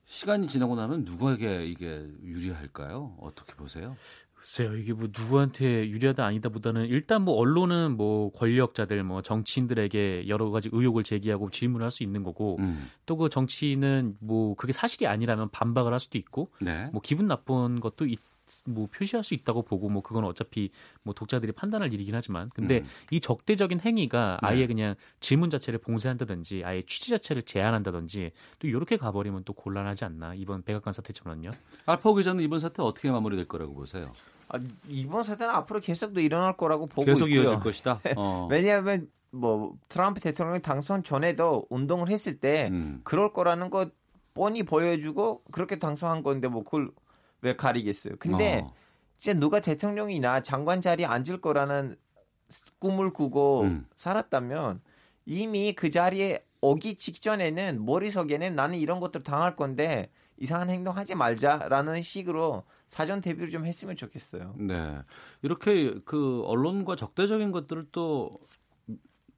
시간이 지나고 나면 누구에게 이게 유리할까요? 어떻게 보세요? 글쎄요, 이게 뭐 누구한테 유리하다 아니다 보다는 일단 뭐 언론은 뭐 권력자들 뭐 정치인들에게 여러 가지 의혹을 제기하고 질문을 할 수 있는 거고 음. 또그 정치인은 뭐 그게 사실이 아니라면 반박을 할 수도 있고 네. 뭐 기분 나쁜 것도 있, 뭐 표시할 수 있다고 보고 뭐 그건 어차피 뭐 독자들이 판단할 일이긴 하지만 근데 음. 이 적대적인 행위가 네. 아예 그냥 질문 자체를 봉쇄한다든지 아예 취지 자체를 제한한다든지 또 이렇게 가버리면 또 곤란하지 않나 이번 백악관 사태처럼요. 알파고 기자는 이번 사태 어떻게 마무리될 거라고 보세요? 아, 이번 사태는 앞으로 계속 도 일어날 거라고 보고 계속 있고요. 이어질 것이다. 어. 왜냐하면 뭐 트럼프 대통령이 당선 전에도 운동을 했을 때 음. 그럴 거라는 거 뻔히 보여주고 그렇게 당선한 건데 뭐 그걸 왜 가리겠어요? 근데 어. 진짜 누가 대통령이나 장관 자리에 앉을 거라는 꿈을 꾸고 음. 살았다면 이미 그 자리에 오기 직전에는 머릿속에는 나는 이런 것들 당할 건데 이상한 행동 하지 말자라는 식으로 사전 대비를 좀 했으면 좋겠어요. 네. 이렇게 그 언론과 적대적인 것들을 또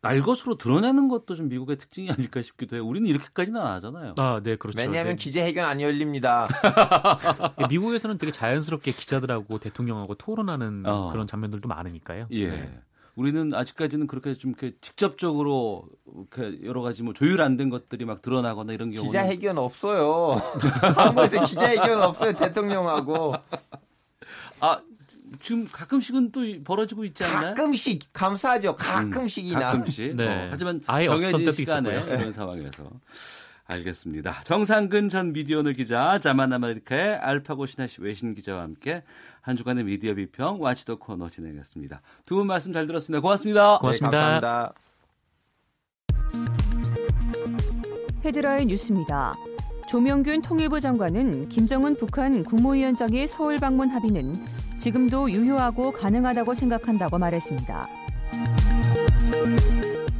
날것으로 드러내는 것도 좀 미국의 특징이 아닐까 싶기도 해요. 우리는 이렇게까지는 안 하잖아요. 아, 네, 그렇죠. 왜냐하면 네. 기자회견 안 열립니다. 미국에서는 되게 자연스럽게 기자들하고 대통령하고 토론하는 어. 그런 장면들도 많으니까요. 예. 네. 우리는 아직까지는 그렇게 좀 이렇게 직접적으로 이렇게 여러 가지 뭐 조율 안 된 것들이 막 드러나거나 이런 경우는 기자회견 없어요. 한국에서 기자회견 없어요 대통령하고. 아 지금 가끔씩은 또 벌어지고 있지 않나요? 가끔씩 감사하죠. 가끔씩이나. 음, 가끔씩. 네. 어, 하지만 아예 정해진 시간에 있었고요. 이런 상황에서. 알겠습니다. 정상근 전 미디어오늘 기자, 자만 아메리카의 알파고 시나시 외신 기자와 함께 한 주간의 미디어 비평 와치독 코너 진행했습니다. 두 분 말씀 잘 들었습니다. 고맙습니다. 고맙습니다. 네, 감사합니다. 헤드라인 뉴스입니다. 조명균 통일부 장관은 김정은 북한 국무위원장의 서울 방문 합의는 지금도 유효하고 가능하다고 생각한다고 말했습니다.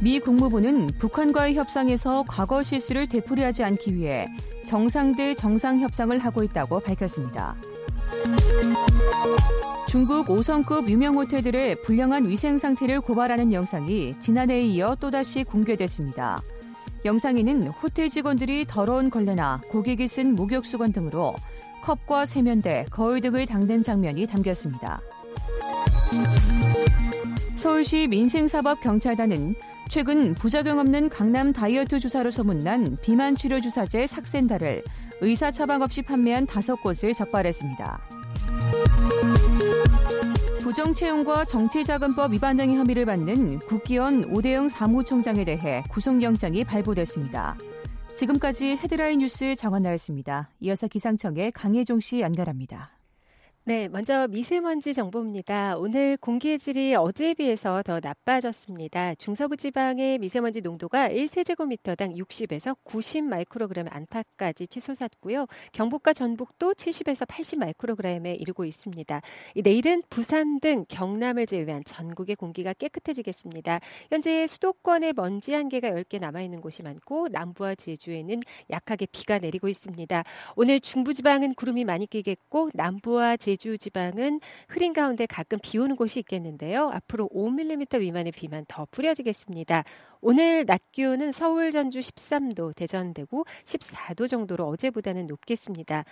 미 국무부는 북한과의 협상에서 과거 실수를 되풀이하지 않기 위해 정상대 정상 협상을 하고 있다고 밝혔습니다. 중국 5성급 유명 호텔들의 불량한 위생 상태를 고발하는 영상이 지난해에 이어 또다시 공개됐습니다. 영상에는 호텔 직원들이 더러운 걸레나 고객이 쓴 목욕 수건 등으로 컵과 세면대, 거울 등을 닦는 장면이 담겼습니다. 서울시 민생사법경찰단은 최근 부작용 없는 강남 다이어트 주사로 소문난 비만 치료 주사제 삭센다를 의사 처방 없이 판매한 다섯 곳을 적발했습니다. 부정채용과 정치자금법 위반 등의 혐의를 받는 국기원 오대영 사무총장에 대해 구속영장이 발부됐습니다. 지금까지 헤드라인 뉴스 정원나였습니다. 이어서 기상청의 강혜종 씨 연결합니다. 네, 먼저 미세먼지 정보입니다. 오늘 공기의 질이 어제에 비해서 더 나빠졌습니다. 중서부 지방의 미세먼지 농도가 1세제곱미터당 60에서 90 마이크로그램 안팎까지 치솟았고요. 경북과 전북도 70에서 80 마이크로그램에 이르고 있습니다. 내일은 부산 등 경남을 제외한 전국의 공기가 깨끗해지겠습니다. 현재 수도권에 먼지 한 개가 10개 남아 있는 곳이 많고 남부와 제주에는 약하게 비가 내리고 있습니다. 오늘 중부 지방은 구름이 많이 끼겠고 남부와 제주 제주 지방은 흐린 가운데 가끔 비 오는 곳이 있겠는데요. 앞으로 5mm 미만의 비만 더 뿌려지겠습니다. 오늘 낮 기온은 서울 전주 13도, 대전 대구 14도 정도로 어제보다는 높겠습니다.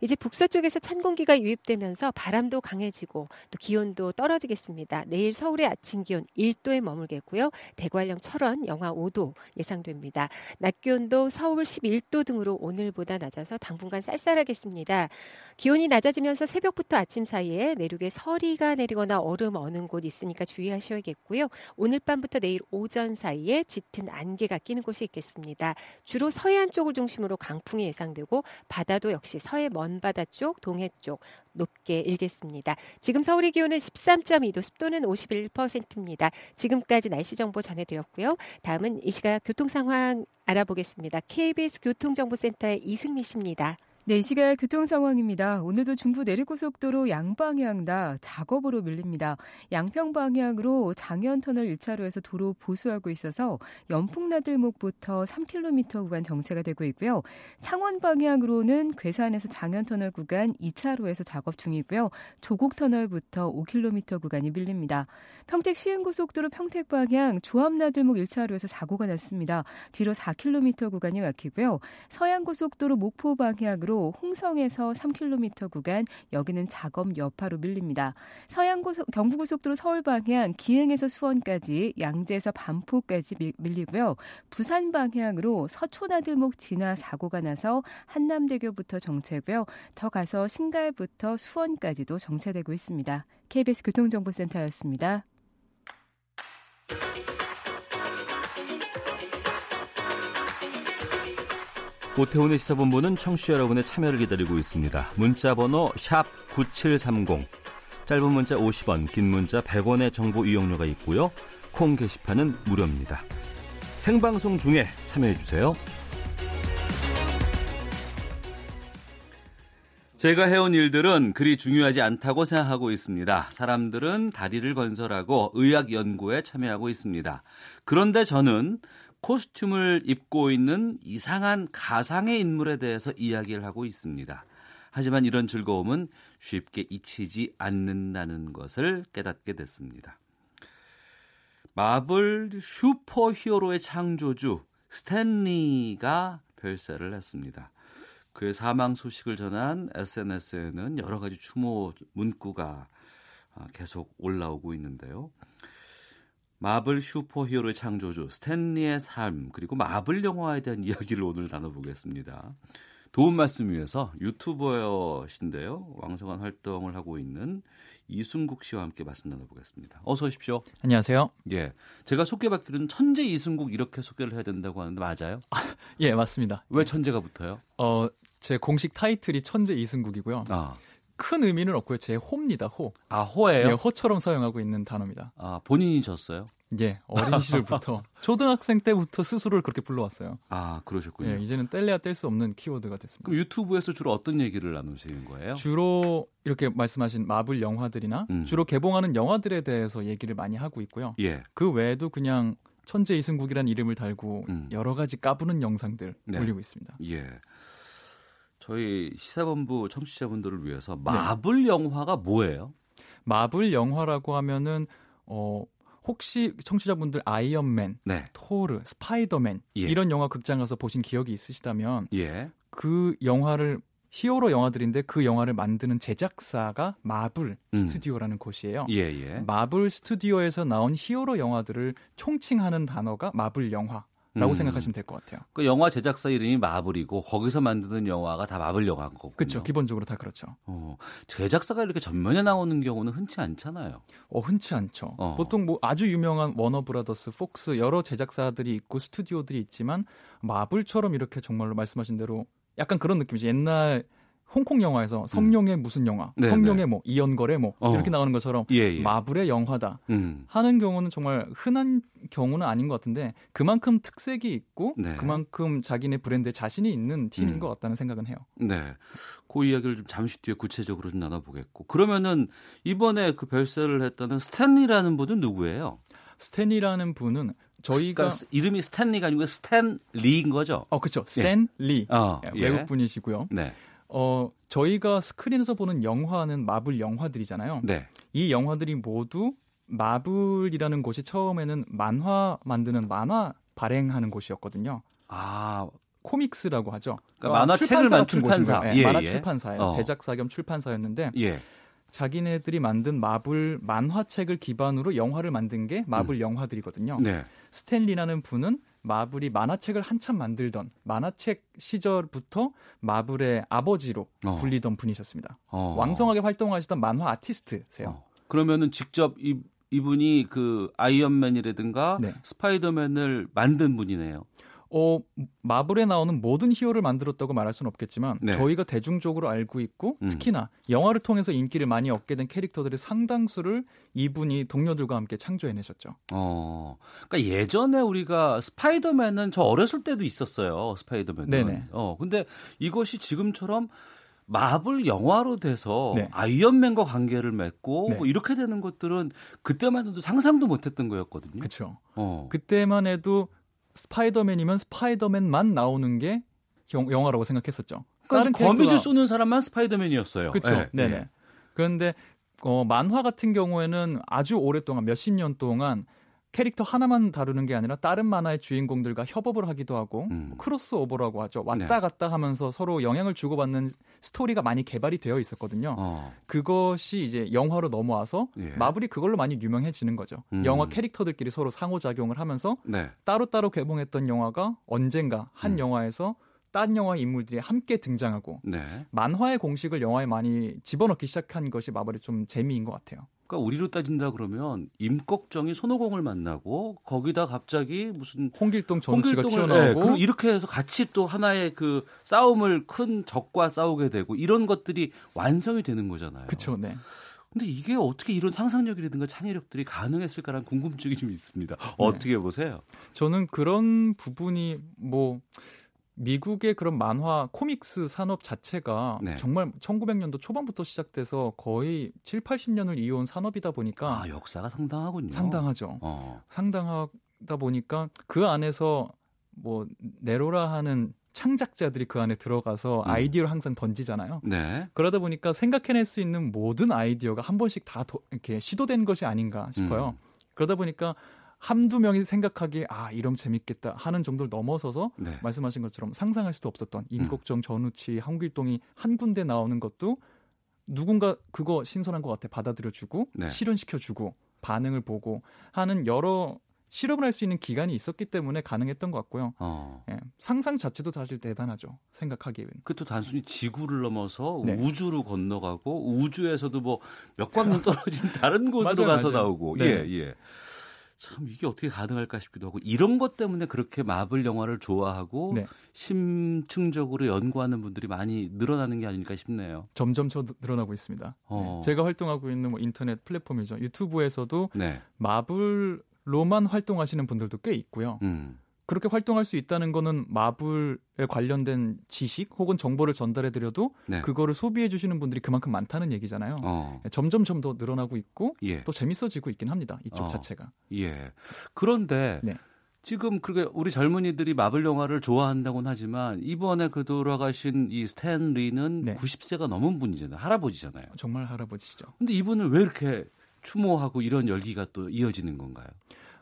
이제 북서쪽에서 찬 공기가 유입되면서 바람도 강해지고 또 기온도 떨어지겠습니다. 내일 서울의 아침 기온 1도에 머물겠고요. 대관령 철원 영하 5도 예상됩니다. 낮 기온도 서울 11도 등으로 오늘보다 낮아서 당분간 쌀쌀하겠습니다. 기온이 낮아지면서 새벽부터 아침 사이에 내륙에 서리가 내리거나 얼음 어는 곳 있으니까 주의하셔야겠고요. 오늘 밤부터 내일 오전 사이에 짙은 안개가 끼는 곳이 있겠습니다. 주로 서해안 쪽을 중심으로 강풍이 예상되고 바다도 역시 서해 먼 먼바다 쪽, 동해 쪽 높게 일겠습니다. 지금 서울의 기온은 13.2도, 습도는 51%입니다. 지금까지 날씨 정보 전해드렸고요. 다음은 이 시각 교통 상황 알아보겠습니다. KBS 교통정보센터의 이승미 씨입니다. 네, 이 시각 교통 상황입니다. 오늘도 중부 내리고속도로 양방향 다 작업으로 밀립니다. 양평 방향으로 장현터널 1차로에서 도로 보수하고 있어서 연풍나들목부터 3km 구간 정체가 되고 있고요. 창원 방향으로는 괴산에서 장현터널 구간 2차로에서 작업 중이고요. 조곡터널부터 5km 구간이 밀립니다. 평택 시흥고속도로 평택 방향 조합나들목 1차로에서 사고가 났습니다. 뒤로 4km 구간이 막히고요. 서양고속도로 목포 방향으로 홍성에서 3km 구간 여기는 작업 여파로 밀립니다. 서양고속 경부고속도로 서울 방향 기흥에서 수원까지 양재에서 반포까지 밀리고요. 부산 방향으로 서초나들목 진화 사고가 나서 한남대교부터 정체고요. 더 가서 신갈부터 수원까지도 정체되고 있습니다. KBS 교통정보센터였습니다. 오태훈의 시사본부는 청취자 여러분의 참여를 기다리고 있습니다. 문자 번호 9730, 짧은 문자 50원, 긴 문자 100원의 정보 이용료가 있고요. 콩 게시판은 무료입니다. 생방송 중에 참여해 주세요. 제가 해온 일들은 그리 중요하지 않다고 생각하고 있습니다. 사람들은 다리를 건설하고 의학 연구에 참여하고 있습니다. 그런데 저는 코스튬을 입고 있는 이상한 가상의 인물에 대해서 이야기를 하고 있습니다. 하지만 이런 즐거움은 쉽게 잊히지 않는다는 것을 깨닫게 됐습니다. 마블 슈퍼 히어로의 창조주 스탠리가 별세를 했습니다. 그의 사망 소식을 전한 SNS에는 여러 가지 추모 문구가 계속 올라오고 있는데요. 마블 슈퍼히어로의 창조주 스탠리의 삶 그리고 마블 영화에 대한 이야기를 오늘 나눠보겠습니다. 도움 말씀 위해서 유튜버신데요. 왕성한 활동을 하고 있는 이순국 씨와 함께 말씀 나눠보겠습니다. 어서 오십시오. 안녕하세요. 예, 제가 소개받기로는 천재 이순국 이렇게 소개를 해야 된다고 하는데 맞아요? 아, 예, 맞습니다. 왜 천재가 붙어요? 어, 제 공식 타이틀이 천재 이승국이고요. 아. 큰 의미는 없고요. 제 호입니다. 호. 아 호예요? 예, 호처럼 사용하고 있는 단어입니다. 아 본인이 졌어요? 예, 어린 시절부터 초등학생 때부터 스스로를 그렇게 불러왔어요. 아 그러셨군요. 예, 이제는 뗄래야 뗄 수 없는 키워드가 됐습니다. 그럼 유튜브에서 주로 어떤 얘기를 나누시는 거예요? 주로 이렇게 말씀하신 마블 영화들이나 음. 주로 개봉하는 영화들에 대해서 얘기를 많이 하고 있고요. 예. 그 외에도 그냥 천재 이승국이라는 이름을 달고 음. 여러 가지 까부는 영상들 네. 올리고 있습니다. 예. 저희 시사본부 청취자분들을 위해서 네. 마블 네. 영화가 뭐예요? 마블 영화라고 하면은 어 혹시 청취자분들 아이언맨, 네. 토르, 스파이더맨 예. 이런 영화 극장 가서 보신 기억이 있으시다면 예. 그 영화를 히어로 영화들인데 그 영화를 만드는 제작사가 마블 음. 스튜디오라는 곳이에요. 예, 예. 마블 스튜디오에서 나온 히어로 영화들을 총칭하는 단어가 마블 영화. 라고 음. 생각하시면 될 것 같아요. 그 영화 제작사 이름이 마블이고 거기서 만드는 영화가 다 마블 영화인 거고. 그렇죠. 기본적으로 다 그렇죠. 어, 제작사가 이렇게 전면에 나오는 경우는 흔치 않잖아요. 어, 흔치 않죠. 어. 보통 뭐 아주 유명한 워너 브라더스, 폭스 여러 제작사들이 있고 스튜디오들이 있지만 마블처럼 이렇게 정말로 말씀하신 대로 약간 그런 느낌이죠. 옛날 홍콩 영화에서 성룡의 음. 무슨 영화, 네 성룡의 네. 뭐 이연거래 뭐 어. 이렇게 나오는 것처럼 예, 예. 마블의 영화다 음. 하는 경우는 정말 흔한 경우는 아닌 것 같은데 그만큼 특색이 있고 네. 그만큼 자기네 브랜드에 자신이 있는 팀인 음. 것 같다는 생각은 해요. 네. 그 이야기를 좀 잠시 뒤에 구체적으로 좀 나눠보겠고 그러면은 이번에 그 별세를 했다는 스탠리라는 분은 누구예요? 스탠리라는 분은 저희가 그러니까 이름이 스탠리가 아니고 스탠 리인 거죠? 어, 그렇죠. 스탠 리 예. 어, 예. 외국 분이시고요. 네. 어, 저희가 스크린에서 보는 영화는 마블 영화들이잖아요. 네. 이 영화들이 모두 마블이라는 곳이 처음에는 만화 만드는 만화 발행하는 곳이었거든요. 아, 코믹스라고 하죠. 그러니까 만화 책을 만 출판사. 네, 예, 만화 예. 출판사예요. 어. 제작사 겸 출판사였는데 예. 자기네들이 만든 마블 만화책을 기반으로 영화를 만든 게 마블 음. 영화들이거든요. 네. 스탠리라는 분은 마블이 만화책을 한참 만들던 만화책 시절부터 마블의 아버지로 어. 불리던 분이셨습니다. 어. 왕성하게 활동하시던 만화 아티스트세요. 어. 그러면은 직접 이 이분이 그 아이언맨이라든가 네. 스파이더맨을 만든 분이네요. 어, 마블에 나오는 모든 히어로를 만들었다고 말할 수는 없겠지만 네. 저희가 대중적으로 알고 있고 음. 특히나 영화를 통해서 인기를 많이 얻게 된 캐릭터들의 상당수를 이분이 동료들과 함께 창조해내셨죠. 어, 그러니까 예전에 우리가 스파이더맨은 저 어렸을 때도 있었어요. 스파이더맨은. 네네. 어, 근데 이것이 지금처럼 마블 영화로 돼서 네. 아이언맨과 관계를 맺고 네. 뭐 이렇게 되는 것들은 그때만 해도 상상도 못했던 거였거든요. 그렇죠. 어. 그때만 해도 스파이더맨이면 스파이더맨만 나오는 게 영화라고 생각했었죠. 그러니까 거미줄 쏘는 사람만 스파이더맨이었어요. 그렇죠. 네. 네네. 그런데 어, 만화 같은 경우에는 아주 오랫동안 몇십 년 동안 캐릭터 하나만 다루는 게 아니라 다른 만화의 주인공들과 협업을 하기도 하고 음. 크로스오버라고 하죠. 왔다 네. 갔다 하면서 서로 영향을 주고받는 스토리가 많이 개발이 되어 있었거든요. 어. 그것이 이제 영화로 넘어와서 예. 마블이 그걸로 많이 유명해지는 거죠. 음. 영화 캐릭터들끼리 서로 상호작용을 하면서 네. 따로따로 개봉했던 영화가 언젠가 한 음. 영화에서 딴 영화 인물들이 함께 등장하고 네. 만화의 공식을 영화에 많이 집어넣기 시작한 것이 마블의 좀 재미인 것 같아요. 그러니까 우리로 따진다 그러면 임꺽정이 손오공을 만나고 거기다 갑자기 무슨 홍길동 전우치가 튀어나오고 네, 이렇게 해서 같이 또 하나의 그 싸움을 큰 적과 싸우게 되고 이런 것들이 완성이 되는 거잖아요. 그렇죠. 네. 근데 이게 어떻게 이런 상상력이라든가 창의력들이 가능했을까라는 궁금증이 좀 있습니다. 네. 어떻게 보세요? 저는 그런 부분이 뭐 미국의 그런 만화 코믹스 산업 자체가 네. 정말 1900년도 초반부터 시작돼서 거의 7, 80년을 이어온 산업이다 보니까 아, 역사가 상당하군요. 상당하죠. 어. 상당하다 보니까 그 안에서 뭐 네로라 하는 창작자들이 그 안에 들어가서 음. 아이디어를 항상 던지잖아요. 네. 그러다 보니까 생각해낼 수 있는 모든 아이디어가 한 번씩 다 도, 이렇게 시도된 것이 아닌가 싶어요. 음. 그러다 보니까 한두 명이 생각하기에 아 이러면 재밌겠다 하는 정도를 넘어서서 네. 말씀하신 것처럼 상상할 수도 없었던 임꺽정, 전우치, 한길동이 한 군데 나오는 것도 누군가 그거 신선한 것 같아 받아들여주고 네. 실현시켜주고 반응을 보고 하는 여러 실험을 할 수 있는 기간이 있었기 때문에 가능했던 것 같고요. 어. 예, 상상 자체도 사실 대단하죠. 생각하기에는. 그것도 단순히 지구를 넘어서 네. 우주로 건너가고 우주에서도 뭐 몇 광년 떨어진 다른 곳으로 가서 맞아요. 나오고 네. 예 예. 참 이게 어떻게 가능할까 싶기도 하고 이런 것 때문에 그렇게 마블 영화를 좋아하고 네. 심층적으로 연구하는 분들이 많이 늘어나는 게 아닐까 싶네요. 점점 저 늘어나고 있습니다. 어. 제가 활동하고 있는 뭐 인터넷 플랫폼이죠. 유튜브에서도 네. 마블로만 활동하시는 분들도 꽤 있고요. 음. 그렇게 활동할 수 있다는 거는 마블에 관련된 지식 혹은 정보를 전달해 드려도 네. 그거를 소비해 주시는 분들이 그만큼 많다는 얘기잖아요. 어. 점점점 더 늘어나고 있고 예. 또 재밌어지고 있긴 합니다. 이쪽 어. 자체가. 예. 그런데 네. 지금 그렇게 우리 젊은이들이 마블 영화를 좋아한다고는 하지만 이번에 그 돌아가신 이 스탠 리는 네. 90세가 넘은 분이잖아요. 할아버지잖아요. 정말 할아버지죠. 근데 이분을 왜 이렇게 추모하고 이런 열기가 또 이어지는 건가요?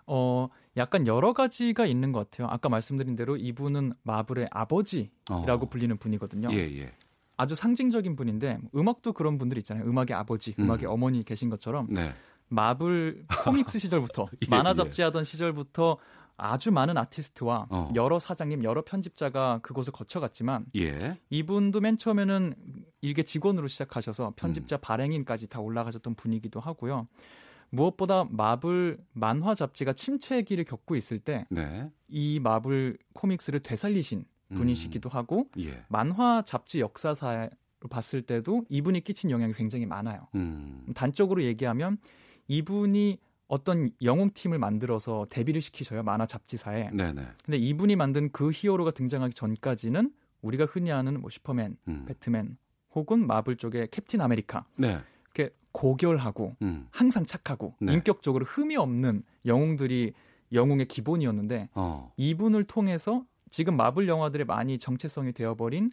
어, 약간 여러 가지가 있는 것 같아요. 아까 말씀드린 대로 이분은 마블의 아버지라고 어. 불리는 분이거든요. 예, 예. 아주 상징적인 분인데 음악도 그런 분들 있잖아요. 음악의 아버지, 음. 악의 어머니 계신 것처럼 네. 마블 코믹스 시절부터 예, 만화 예. 잡지 하던 시절부터 아주 많은 아티스트와 어. 여러 사장님, 여러 편집자가 그곳을 거쳐갔지만 예. 이분도 맨 처음에는 일개 직원으로 시작하셔서 편집자 음. 발행인까지 다 올라가셨던 분이기도 하고요. 무엇보다 마블 만화 잡지가 침체기를 겪고 있을 때이 네. 마블 코믹스를 되살리신 분이시기도 음. 하고 예. 만화 잡지 역사사로 봤을 때도 이분이 끼친 영향이 굉장히 많아요. 음. 단적으로 얘기하면 이분이 어떤 영웅팀을 만들어서 데뷔를 시키셔요 만화 잡지사에. 네네. 근데 이분이 만든 그 히어로가 등장하기 전까지는 우리가 흔히 아는 뭐 슈퍼맨, 음. 배트맨 혹은 마블 쪽의 캡틴 아메리카 네. 이렇게 고결하고 음. 항상 착하고 네. 인격적으로 흠이 없는 영웅들이 영웅의 기본이었는데 어. 이분을 통해서 지금 마블 영화들의 많이 정체성이 되어버린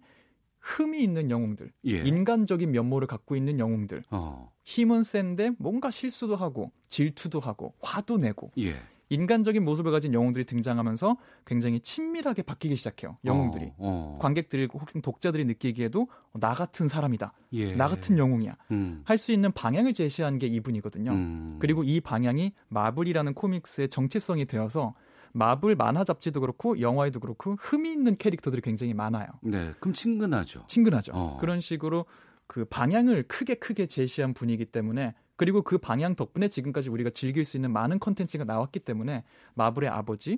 흠이 있는 영웅들, 예. 인간적인 면모를 갖고 있는 영웅들, 어. 힘은 센데 뭔가 실수도 하고 질투도 하고 화도 내고 예. 인간적인 모습을 가진 영웅들이 등장하면서 굉장히 친밀하게 바뀌기 시작해요. 영웅들이 어, 어. 관객들이 혹은 독자들이 느끼기에도 나 같은 사람이다, 예. 나 같은 영웅이야 음. 할수 있는 방향을 제시한 게 이분이거든요. 음. 그리고 이 방향이 마블이라는 코믹스의 정체성이 되어서 마블 만화 잡지도 그렇고 영화에도 그렇고 흠이 있는 캐릭터들이 굉장히 많아요. 네, 그럼 친근하죠. 친근하죠. 어. 그런 식으로 그 방향을 크게 크게 제시한 분이기 때문에 그리고 그 방향 덕분에 지금까지 우리가 즐길 수 있는 많은 컨텐츠가 나왔기 때문에 마블의 아버지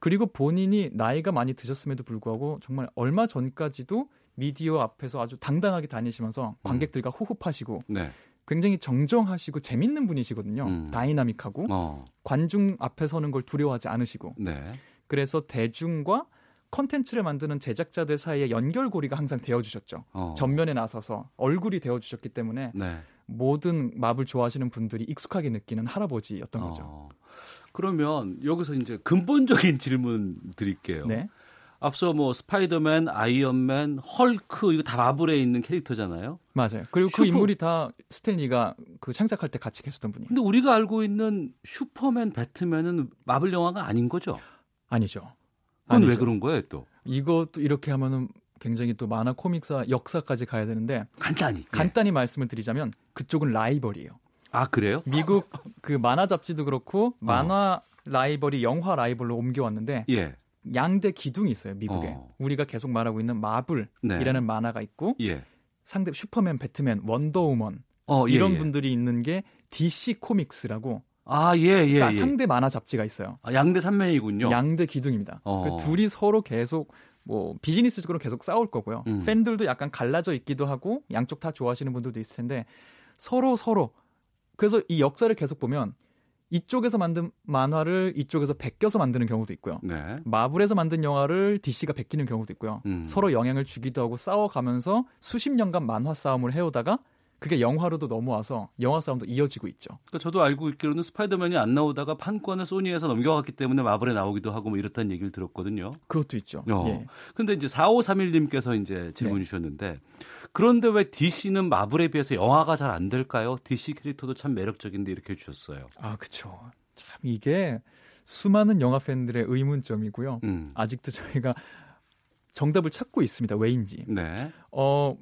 그리고 본인이 나이가 많이 드셨음에도 불구하고 정말 얼마 전까지도 미디어 앞에서 아주 당당하게 다니시면서 음. 관객들과 음. 호흡하시고 네. 굉장히 정정하시고 재밌는 분이시거든요. 음. 다이나믹하고 어. 관중 앞에 서는 걸 두려워하지 않으시고 네. 그래서 대중과 컨텐츠를 만드는 제작자들 사이에 연결고리가 항상 되어주셨죠. 어. 전면에 나서서 얼굴이 되어주셨기 때문에 네. 모든 마블 좋아하시는 분들이 익숙하게 느끼는 할아버지였던 거죠. 어. 그러면 여기서 이제 근본적인 질문 드릴게요. 네. 앞서 뭐 스파이더맨, 아이언맨, 헐크 이거 다 마블에 있는 캐릭터잖아요. 맞아요. 그리고 그 슈퍼... 그 인물이 다 스탠리가 그 창작할 때 같이 계셨던 분이에요. 근데 우리가 알고 있는 슈퍼맨, 배트맨은 마블 영화가 아닌 거죠? 아니죠. 그건 아니죠. 왜 그런 거예요, 또? 이것도 이렇게 하면은 굉장히 또 만화 코믹사 역사까지 가야 되는데 간단히 간단히 예. 말씀을 드리자면 그쪽은 라이벌이에요. 아 그래요? 미국 그 만화 잡지도 그렇고 만화 어. 라이벌이 영화 라이벌로 옮겨왔는데 예. 양대 기둥이 있어요 미국에. 어. 우리가 계속 말하고 있는 마블이라는 네. 만화가 있고 예. 상대 슈퍼맨, 배트맨, 원더우먼 어, 예, 이런 예. 분들이 있는 게 DC 코믹스라고 아, 예, 예. 그러니까 예. 상대 만화 잡지가 있어요. 아, 양대 산맥이군요. 양대 기둥입니다. 어. 그 둘이 서로 계속 뭐 비즈니스적으로 계속 싸울 거고요. 음. 팬들도 약간 갈라져 있기도 하고 양쪽 다 좋아하시는 분들도 있을 텐데 서로 서로 그래서 이 역사를 계속 보면 이쪽에서 만든 만화를 이쪽에서 베껴서 만드는 경우도 있고요. 네. 마블에서 만든 영화를 DC가 베끼는 경우도 있고요. 음. 서로 영향을 주기도 하고 싸워가면서 수십 년간 만화 싸움을 해오다가 그게 영화로도 넘어와서 영화 싸움도 이어지고 있죠. 그러니까 저도 알고 있기로는 스파이더맨이 안 나오다가 판권을 소니에서 넘겨갔기 때문에 마블에 나오기도 하고 뭐 이렇다는 얘기를 들었거든요. 그것도 있죠. 어. 예. 근데 이제 4531님께서 이제 질문 네. 주셨는데 그런데 왜 DC는 마블에 비해서 영화가 잘 안 될까요? DC 캐릭터도 참 매력적인데 이렇게 해 주셨어요. 아, 그렇죠. 참 이게 수많은 영화 팬들의 의문점이고요. 음. 아직도 저희가 정답을 찾고 있습니다. 왜인지. 네. 어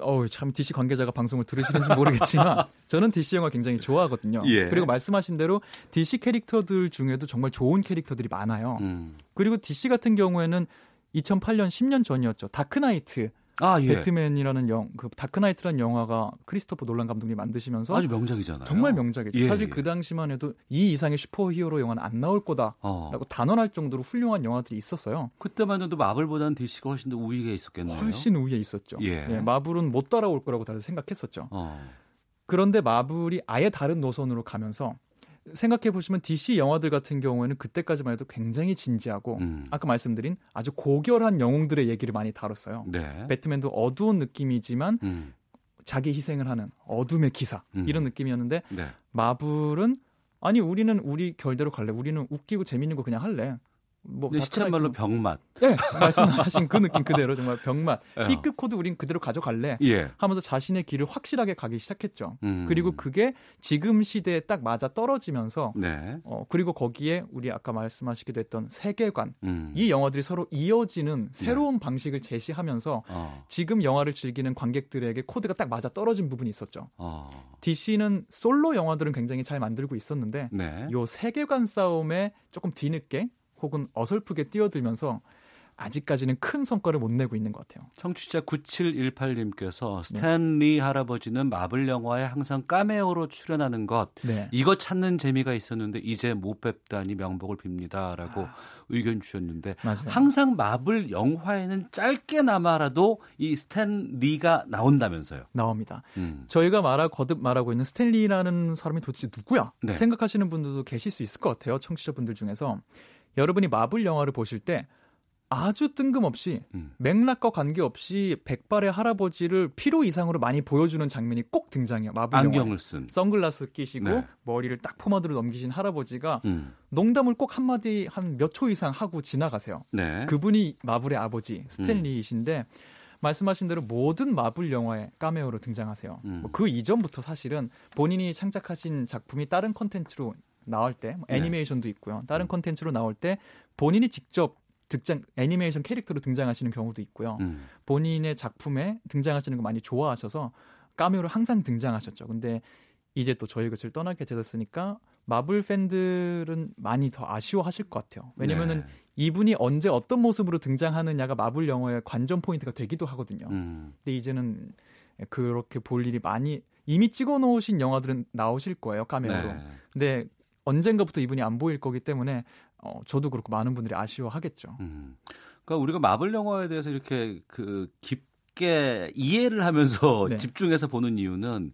어우 참 DC 관계자가 방송을 들으시는지 모르겠지만 저는 DC 영화 굉장히 좋아하거든요. 예. 그리고 말씀하신 대로 DC 캐릭터들 중에도 정말 좋은 캐릭터들이 많아요. 음. 그리고 DC 같은 경우에는 2008년 10년 전이었죠. 다크나이트 아, 예. 배트맨이라는 영, 그 다크나이트라는 영화가 크리스토퍼 놀란 감독님이 만드시면서 아주 명작이잖아요. 정말 명작이죠. 예, 사실 예. 그 당시만 해도 이 이상의 슈퍼히어로 영화는 안 나올 거다라고 어. 단언할 정도로 훌륭한 영화들이 있었어요. 그때만 해도 마블보다는 DC가 훨씬 더 우위에 있었겠네요. 훨씬 우위에 있었죠. 예. 예 마블은 못 따라올 거라고 다들 생각했었죠. 어. 그런데 마블이 아예 다른 노선으로 가면서 생각해 보시면 DC 영화들 같은 경우에는 그때까지만 해도 굉장히 진지하고 음. 아까 말씀드린 아주 고결한 영웅들의 얘기를 많이 다뤘어요. 네. 배트맨도 어두운 느낌이지만 음. 자기 희생을 하는 어둠의 기사 음. 이런 느낌이었는데 네. 마블은 아니 우리는 우리 결대로 갈래. 우리는 웃기고 재밌는 거 그냥 할래. 뭐 시쳇말로 병맛. 네, 말씀하신 그 느낌 그대로 정말 병맛. 예. B급 코드 우린 그대로 가져갈래. 예. 하면서 자신의 길을 확실하게 가기 시작했죠. 음. 그리고 그게 지금 시대에 딱 맞아 떨어지면서 네. 어 그리고 거기에 우리 아까 말씀하시기도 했던 세계관 음. 이 영화들이 서로 이어지는 새로운 네. 방식을 제시하면서 어. 지금 영화를 즐기는 관객들에게 코드가 딱 맞아 떨어진 부분이 있었죠. 어. DC는 솔로 영화들은 굉장히 잘 만들고 있었는데 네. 요 세계관 싸움에 조금 뒤늦게 혹은 어설프게 뛰어들면서 아직까지는 큰 성과를 못 내고 있는 것 같아요. 청취자 9718님께서 스탠리 네. 할아버지는 마블 영화에 항상 까메오로 출연하는 것 네. 이거 찾는 재미가 있었는데 이제 못 뵙다니 명복을 빕니다라고 아. 의견 주셨는데 맞아요. 항상 마블 영화에는 짧게나마라도 이 스탠리가 나온다면서요. 나옵니다. 음. 저희가 말하 거듭 말하고 있는 스탠리라는 사람이 도대체 누구야? 네. 생각하시는 분들도 계실 수 있을 것 같아요. 청취자분들 중에서 여러분이 마블 영화를 보실 때 아주 뜬금없이 음. 맥락과 관계없이 백발의 할아버지를 필요 이상으로 많이 보여주는 장면이 꼭 등장해요. 마블 안경을 영화에. 쓴 선글라스 끼시고 네. 머리를 딱 포마드로 넘기신 할아버지가 음. 농담을 꼭 한마디 한 몇 초 이상 하고 지나가세요. 네. 그분이 마블의 아버지 스탠리이신데 음. 말씀하신 대로 모든 마블 영화에 까메오로 등장하세요. 음. 뭐그 이전부터 사실은 본인이 창작하신 작품이 다른 컨텐츠로 나올 때뭐 네. 애니메이션도 있고요. 다른 음. 콘텐츠로 나올 때 본인이 직접 등장 애니메이션 캐릭터로 등장하시는 경우도 있고요. 음. 본인의 작품에 등장하시는 거 많이 좋아하셔서 까메오로 항상 등장하셨죠. 근데 이제 또 저희 것을 떠나게 되었으니까 마블 팬들은 많이 더 아쉬워하실 것 같아요. 왜냐면은 네. 이분이 언제 어떤 모습으로 등장하느냐가 마블 영화의 관전 포인트가 되기도 하거든요. 음. 근데 이제는 그렇게 볼 일이 많이 이미 찍어 놓으신 영화들은 나오실 거예요, 카메오로. 네. 근데 언젠가부터 이분이 안 보일 거기 때문에 어, 저도 그렇고 많은 분들이 아쉬워하겠죠. 음. 그러니까 우리가 마블 영화에 대해서 이렇게 그 깊게 이해를 하면서 네. 집중해서 보는 이유는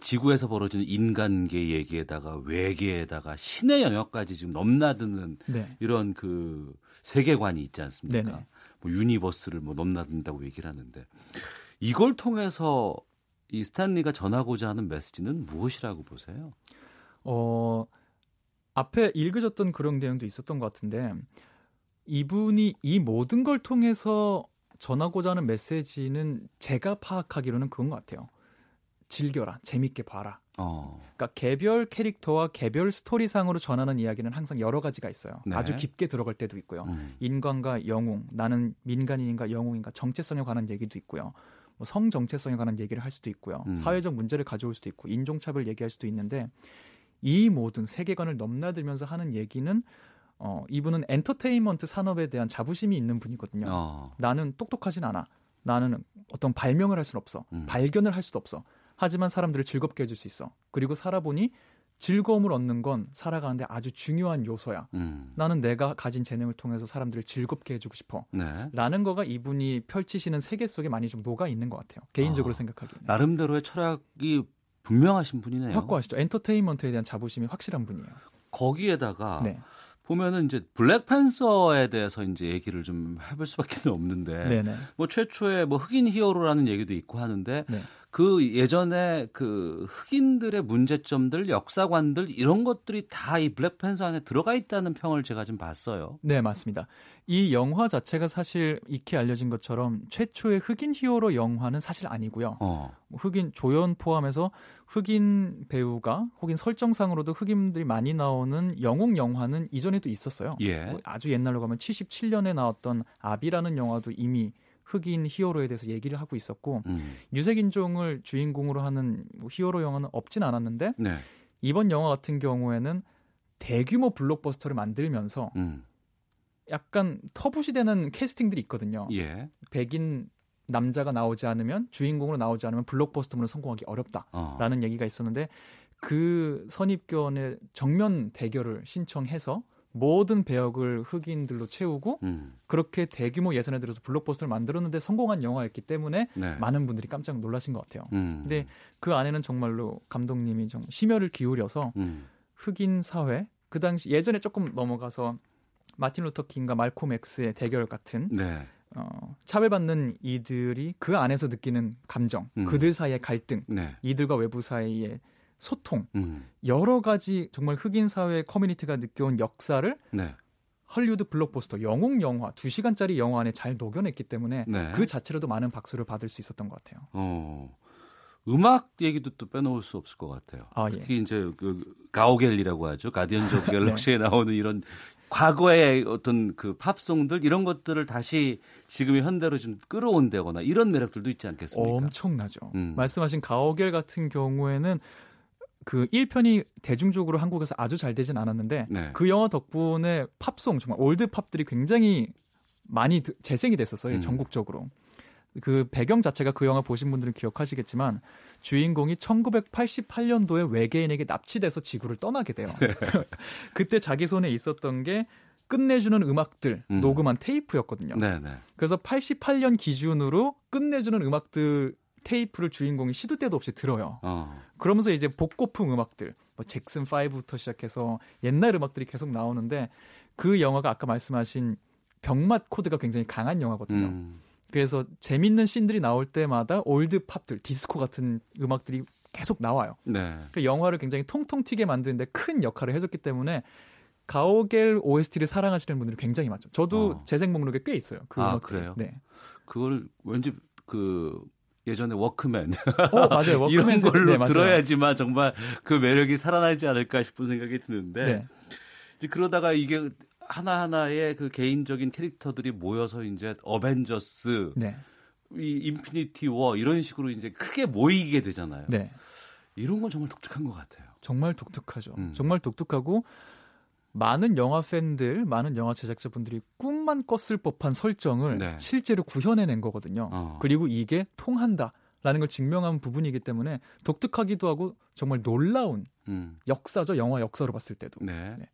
지구에서 벌어지는 인간계 얘기에다가 외계에다가 신의 영역까지 지금 넘나드는 네. 이런 그 세계관이 있지 않습니까? 네네. 뭐 유니버스를 뭐 넘나든다고 얘기를 하는데 이걸 통해서 이 스탠리가 전하고자 하는 메시지는 무엇이라고 보세요? 어 앞에 읽으셨던 그런 내용도 있었던 것 같은데 이분이 이 모든 걸 통해서 전하고자 하는 메시지는 제가 파악하기로는 그건 것 같아요. 즐겨라, 재밌게 봐라. 어. 그러니까 개별 캐릭터와 개별 스토리상으로 전하는 이야기는 항상 여러 가지가 있어요. 네. 아주 깊게 들어갈 때도 있고요. 음. 인간과 영웅, 나는 민간인인가 영웅인가 정체성에 관한 얘기도 있고요. 뭐 성 정체성에 관한 얘기를 할 수도 있고요. 음. 사회적 문제를 가져올 수도 있고 인종차별 얘기할 수도 있는데 이 모든 세계관을 넘나들면서 하는 얘기는 어, 이분은 엔터테인먼트 산업에 대한 자부심이 있는 분이거든요. 어. 나는 똑똑하진 않아. 나는 어떤 발명을 할 수는 없어. 음. 발견을 할 수도 없어. 하지만 사람들을 즐겁게 해줄 수 있어. 그리고 살아보니 즐거움을 얻는 건 살아가는데 아주 중요한 요소야. 음. 나는 내가 가진 재능을 통해서 사람들을 즐겁게 해주고 싶어. 네. 라는 거가 이분이 펼치시는 세계 속에 많이 좀 녹아 있는 것 같아요. 개인적으로 아, 생각하기에는. 나름대로의 철학이 분명하신 분이네요. 확고하시죠. 엔터테인먼트에 대한 자부심이 확실한 분이에요. 거기에다가 네. 보면은 이제 블랙팬서에 대해서 이제 얘기를 좀 해볼 수밖에 없는데 네네. 뭐 최초의 뭐 흑인 히어로라는 얘기도 있고 하는데 네. 그 예전에 그 흑인들의 문제점들, 역사관들 이런 것들이 다 이 블랙팬서 안에 들어가 있다는 평을 제가 좀 봤어요. 네, 맞습니다. 이 영화 자체가 사실 익히 알려진 것처럼 최초의 흑인 히어로 영화는 사실 아니고요. 어. 흑인 조연 포함해서 흑인 배우가 혹은 설정상으로도 흑인들이 많이 나오는 영웅 영화는 이전에도 있었어요. 예. 아주 옛날로 가면 77년에 나왔던 아비라는 영화도 이미 흑인 히어로에 대해서 얘기를 하고 있었고 음. 유색 인종을 주인공으로 하는 뭐 히어로 영화는 없진 않았는데 네. 이번 영화 같은 경우에는 대규모 블록버스터를 만들면서 음. 약간 터부시 되는 캐스팅들이 있거든요. 예. 백인 남자가 나오지 않으면 주인공으로 나오지 않으면 블록버스터물은 성공하기 어렵다라는 어. 얘기가 있었는데 그 선입견의 정면 대결을 신청해서 모든 배역을 흑인들로 채우고 음. 그렇게 대규모 예산에 들어서 블록버스터를 만들었는데 성공한 영화였기 때문에 네. 많은 분들이 깜짝 놀라신 것 같아요. 음. 근데 그 안에는 정말로 감독님이 좀 심혈을 기울여서 음. 흑인 사회 그 당시 예전에 조금 넘어가서 마틴 루터 킹과 말콤 엑스의 대결 같은 네. 어, 차별받는 이들이 그 안에서 느끼는 감정, 음. 그들 사이의 갈등, 네. 이들과 외부 사이의 소통, 음. 여러 가지 정말 흑인 사회 커뮤니티가 느껴온 역사를 네. 헐리우드 블록버스터 영웅 영화 2시간짜리 영화 안에 잘 녹여냈기 때문에 네. 그 자체로도 많은 박수를 받을 수 있었던 것 같아요. 어. 음악 얘기도 또 빼놓을 수 없을 것 같아요. 아, 특히 예. 이제 그 가오갤리라고 하죠. Guardians of Galaxy에 네. 나오는 이런 과거의 어떤 그 팝송들 이런 것들을 다시 지금의 현대로 좀 끌어온다거나 이런 매력들도 있지 않겠습니까? 엄청나죠. 음. 말씀하신 가오갤 같은 경우에는 그 1편이 대중적으로 한국에서 아주 잘 되진 않았는데 네. 그 영화 덕분에 팝송 정말 올드 팝들이 굉장히 많이 재생이 됐었어요. 음. 전국적으로. 그 배경 자체가 그 영화 보신 분들은 기억하시겠지만 주인공이 1988년도에 외계인에게 납치돼서 지구를 떠나게 돼요. 네. 그때 자기 손에 있었던 게 끝내주는 음악들 음. 녹음한 테이프였거든요. 네네. 네. 그래서 88년 기준으로 끝내주는 음악들 테이프를 주인공이 시도 때도 없이 들어요. 어. 그러면서 이제 복고풍 음악들, 뭐 잭슨 5부터 시작해서 옛날 음악들이 계속 나오는데 그 영화가 아까 말씀하신 병맛 코드가 굉장히 강한 영화거든요. 음. 그래서 재밌는 씬들이 나올 때마다 올드 팝들, 디스코 같은 음악들이 계속 나와요. 네. 그 영화를 굉장히 통통 튀게 만드는데 큰 역할을 해줬기 때문에 가오갤 OST를 사랑하시는 분들이 굉장히 많죠. 저도 어. 재생 목록에 꽤 있어요. 그 아, 음악들이. 그래요? 네. 그걸 왠지 그 예전에 워크맨 어, 맞아요. 워크맨 이런 걸로 네, 들어야지만 정말 그 매력이 살아나지 않을까 싶은 생각이 드는데 네. 이제 그러다가 이게 하나하나의 그 개인적인 캐릭터들이 모여서 이제 어벤져스, 네. 이 Infinity War 이런 식으로 이제 크게 모이게 되잖아요. 네. 이런 건 정말 독특한 것 같아요. 정말 독특하죠. 음. 정말 독특하고 많은 영화 팬들, 많은 영화 제작자분들이 꿈만 꿨을 법한 설정을 네. 실제로 구현해낸 거거든요. 어. 그리고 이게 통한다. 라는 걸 증명한 부분이기 때문에 독특하기도 하고 정말 놀라운 음. 역사죠 영화 역사로 봤을 때도 네. 네.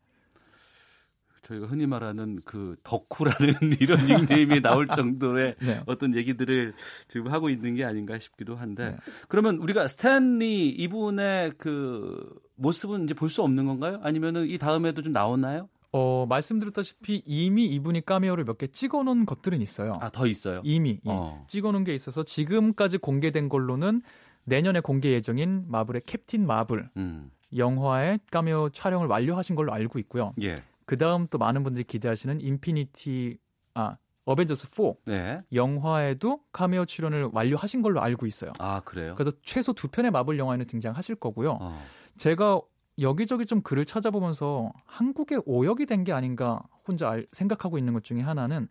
저희가 흔히 말하는 그 덕후라는 이런 닉네임이 나올 정도의 네. 어떤 얘기들을 지금 하고 있는 게 아닌가 싶기도 한데 네. 그러면 우리가 스탠리 이분의 그 모습은 이제 볼 수 없는 건가요? 아니면은 이 다음에도 좀 나오나요? 어, 말씀드렸다시피 이미 이분이 까메오를 몇 개 찍어 놓은 것들은 있어요. 아, 더 있어요? 이미 예. 어. 찍어 놓은 게 있어서 지금까지 공개된 걸로는 내년에 공개 예정인 마블의 캡틴 마블 음. 영화의 카메오 촬영을 완료하신 걸로 알고 있고요. 예. 그 다음 또 많은 분들이 기대하시는 Infinity 아 어벤져스 4 네. 영화에도 카메오 출연을 완료하신 걸로 알고 있어요. 아 그래요? 그래서 최소 두 편의 마블 영화에는 등장하실 거고요. 어. 제가 여기저기 좀 글을 찾아보면서 한국에 오역이 된 게 아닌가 혼자 알, 생각하고 있는 것 중에 하나는